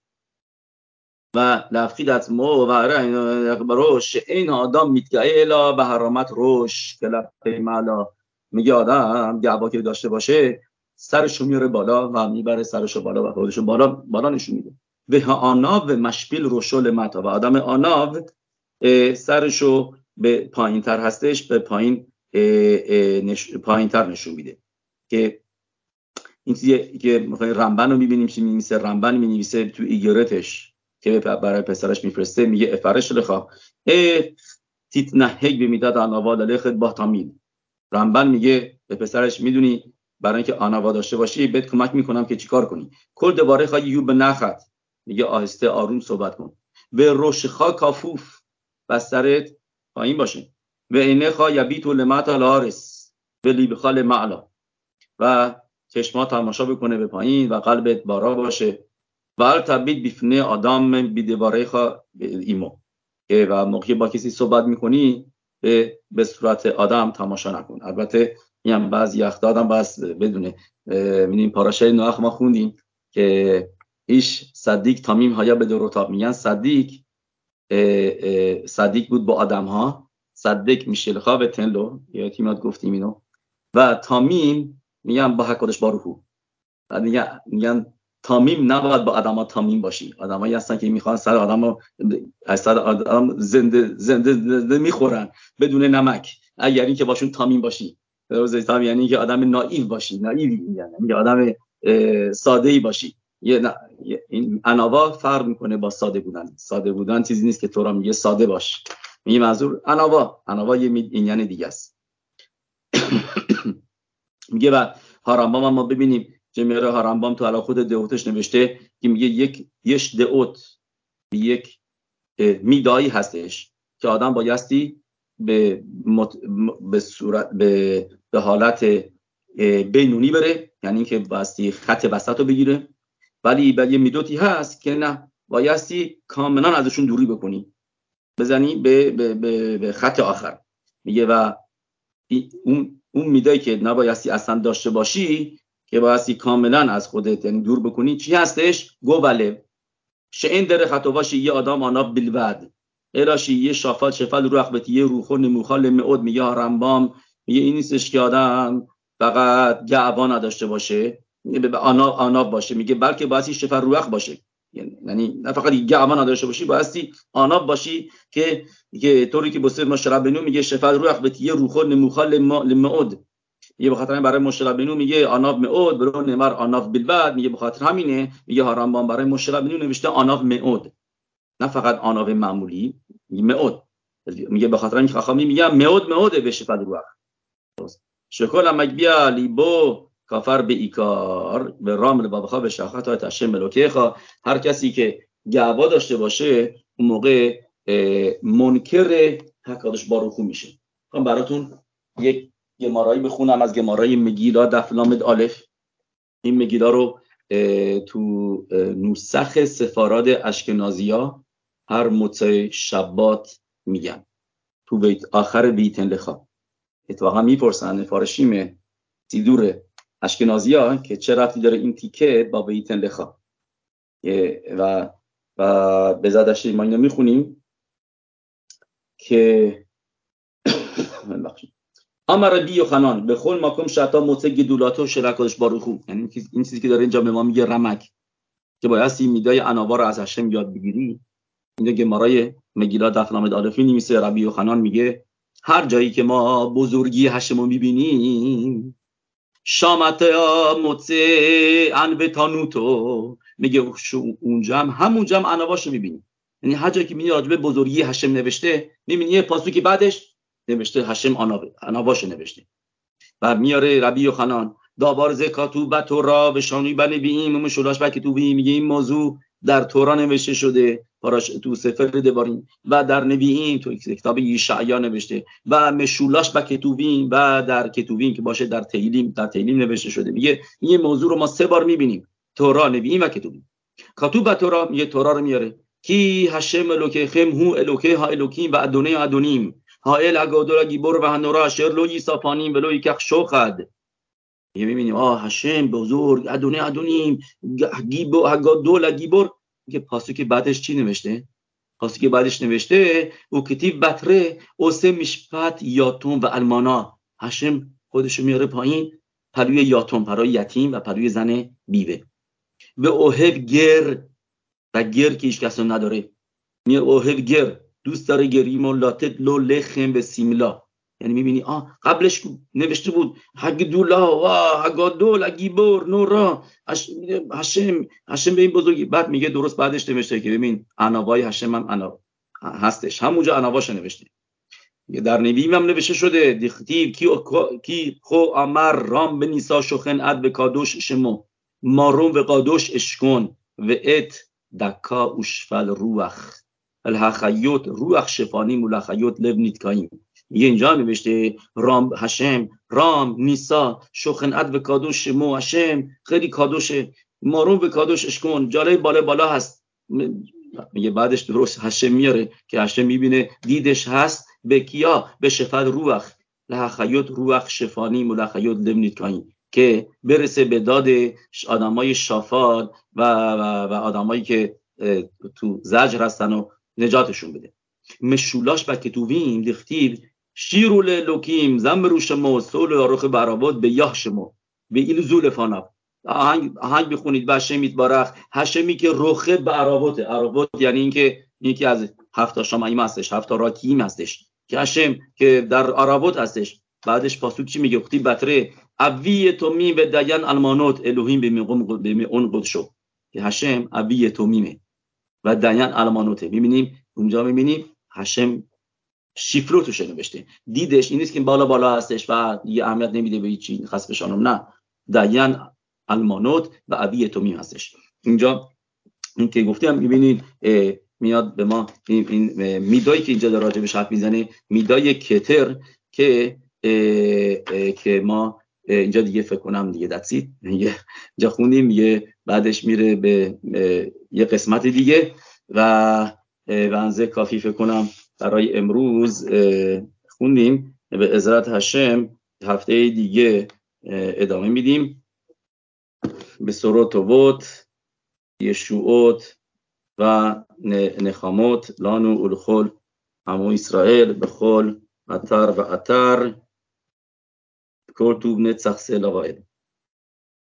و لفقیدت مو و بروش این آدم میتگه الا به حرامت روش که مالا. میگه آدم گعبا که داشته باشه سرشو میاره بالا و می‌بره سرشو بالا و خودشو بالا بالا نشون میده. به آناو مشبیل روشل متا و آدم آناو سرشو به پایین تر هستش به پایین پایین تر نشون میده. که این چیزی که رمبن رو می‌بینیم چی میمیسه رمبن می‌نویسه تو ایگرتش که برای پسرش میفرسته میگه افرش لخا اه تیتنهگ به می‌داد آناوال لخت با تامین. رمبن میگه به پسرش می‌دونی برای اینکه آناوا داشته باشی بهت کمک می‌کنم که چیکار کنی. کل دوباره خواهی یو به نخط میگه آهسته آروم صحبت کن. به روشخا کافوف بسترت پایین باشه. و اینه خواه یبیت و لمت الارس به لیبخال معلا و چشما تماشا بکنه به پایین و قلبت بارا باشه. و تبید بیفنه آدم بیدواره خواه ایمو. و موقعی با کسی صحبت می‌کنی به, به صورت آدم تماشا نکن. البته میگم بعضی وقت آدم بس بدونه. می‌دونیم پاراشه نوخ ما خوندیم که ایش صدیق تامیم هایا به دروتاب میگن. صدیق صدیق بود با آدم ها صدیق میشل خواب تنلو یا تیمات گفتیم اینو. و تامیم میگن با حکادش با روحو. میگن تامیم نباید با آدما تامیم باشی. آدمایی هستن که می‌خوان سر آدم سر آدم زنده زنده, زنده می‌خورن بدون نمک. اگر اینکه باشون تامیم باشی. تامیم یعنی که آدم نایو باشی. نایوی یعنی آدم ساده ای باشی. یه این اناوا فرق می‌کنه با ساده بودن. ساده بودن چیزی نیست که تو را میگه ساده باش. میگه منظور اناوا اناوا یه این یعنی دیگه است. میگه و هارامبام ما ببینیم که میاره. هارامبام تو علا خود دعوتش نوشته که میگه یک یش دعوت یک میدایی هستش که آدم بایستی به, مت... به, صورت... به... به حالت بینونی بره. یعنی اینکه بایستی خط وسط رو بگیره. ولی یه میدوتی هست که نه بایستی کاملا ازشون دوری بکنی. بزنی به, به, به, به خط آخر. میگه و اون اون میدایی که نبایستی اصلا داشته باشی که بایستی کاملا از خودت یعنی دور بکنی چی هستش؟ گوله شعین در خطواشی یه آدم آنا بلود الاشی یه شافال شفال رو اخبتی یه روخو نموخال معود میگه رمبام میگه این نیستش که آدم فقط گعبا نداشته باشه. آناب, آناب باشه. میگه بلکه بایستی شفر روخ باشه. یعنی نه فقط گعبا نداشته باشی بایستی آناب باشی که که طوری که بسیر مشربنو میگه شفر روخ اخبتی یه روخو نموخال معود یه بخاطر برای مشربینو میگه آناف معود برو نمر آناف بالبد میگه بخاطر همینه میگه هارانبان برای مشربینو نوشته آناف معود نه فقط آناف معمولی معود میگه به خاطر اینکه خاخامی میگه معود معوده بشه فد رو شکل مگبیا لیبو کافر به ایکار به رامل بابخا به شاخت های تشم ملوکه هر کسی که گعوا داشته باشه اون موقع منکر حکادش باروخو میشه. براتون یک گمارایی بخونم از گمارای مگیلا دفلامد آلف این مگیلا رو تو نوسخ سفاراد اشکنازیا هر متع شبات میگن. تو بیت آخر بیتن لخا اتفاقا می‌پرسن فارشیم سیدور اشکنازیا که چه رفتی داره این تیکه با بیتن لخا و و به زدش ما اینو می‌خونیم که امر بی و خنان به خل ماکم شتا موسه گدولاتو شرکادش باروخو یعنی این چیزی که داره اینجا به ما میگه رمک که بایستی میدای اناوا رو از هشم یاد بگیری اینجا گمارای مگیلا دفنامه دالفی نیمیسه ربی و خنان میگه هر جایی که ما بزرگی هشم رو می‌بینیم شامت متسه ان تانوتو میگه اونجا هم همونجا هم انواش رو می‌بینیم یعنی هر جایی که می‌بینی راجبه بزرگی هشم نوشته می‌بینی یه که بعدش نوشته هشم انواش نوشته. و میاره ربی و خنان. دابار زکاتو و تورا به شانوی بله بیم مشولاش بکی تو میگه این موضوع در تورا نوشته شده. پاراش تو سفر دبارین و در نبیین تو کتاب یشعیا نوشته و مشولاش با کتوبین و در کتوبین که باشه در تیلیم در تیلیم نوشته شده میگه این موضوع رو ما سه بار می‌بینیم تورا نبیین و کتوبین کاتوب و تورا میگه تورا رو میاره کی هشم الوکه خم هو الوکه ها الوکیم و ادونه ادونیم ال اگادورا گیبور و هنورا اشر لوی سافانیم ولوی کخ شوخد یه می‌بینیم آه هشم بزرگ ادونه ادونیم گیبو اگادولا گیبور که که بعدش چی نوشته؟ که بعدش نوشته او کتیب بطره اوسه میشپت یاتون و المانا. هشم خودشو میاره پایین پلوی یاتون پرای یتیم و پلوی زن بیوه. و اوهب گر و گر که هیچ کس نداره. میاره اوهب گر دوست داره گریم و لاتت لو لخم به سیملا. یعنی می‌بینی آه قبلش نوشته بود حق دولا و حقا گیبور نورا. هشم هشم به این بزرگی بعد میگه درست بعدش نوشته که ببین اناوای هشم هم انا هستش. همونجا انواش نوشته. در نبیم هم نوشته شده دیختیب کی, کی خو امر رام به نیسا شخن اد به کادوش شمو ماروم به قادوش اشکن و ات دکا اوشفل روخ الهخیوت روح شفانی ملخیوت لب نیتکاییم یه اینجا نوشته رام هشم رام نیسا شوخن اد و کادوش مو هشم خیلی کادوشه مارون به کادوشش کن جاله بالا بالا هست. میگه بعدش درست هشم میاره که هشم می‌بینه دیدش هست به کیا؟ به شفت روح لحخیوت روح شفانی ملخیوت لب کاییم که برسه به داد آدمای شافال و, و, و آدمایی که تو زجر هستن و نجاتشون بده. مشولاش و کتوویم دختیب شیرو لوکیم زم شما سول آروخ براباد به یاه شما به این زول فانب آهنگ, آهنگ بخونید و هشمیت بارخ هشمی که روخه به عرباته عربات یعنی اینکه یکی از هفتا شمایم هستش هفتا راکیم هستش. که هشم که در عربات هستش. بعدش پاسوک چی میگه؟ وقتی بطره. اوی تومی و دیان المانوت الوهیم به اون قدشو که هشم اوی تومیمه. و دیان المانوته. می‌بینیم؟ اونجا می‌بینیم؟ هشم شیفرو توشه نوشته. دیدش این نیست که بالا بالا هستش و یه اهمیت نمیده به چی خسبشانم نه. دیان المانوت و ابی تومی هستش. اینجا این که گفتیم می‌بینید میاد به ما این میدایی که اینجا در راجع به حرف می‌زنه میدای کتر که که ما اینجا دیگه فکر کنم دیگه دستید اینجا خونیم یه بعدش میره به یه قسمت دیگه و بنزه کافی فکر کنم برای امروز خوندیم. به عزرت هشم هفته دیگه ادامه میدیم. به سروت و بوت یشوعوت و نخاموت لانو الخل همو اسرائیل به خل اتر و اتر کورتوب نت سخصه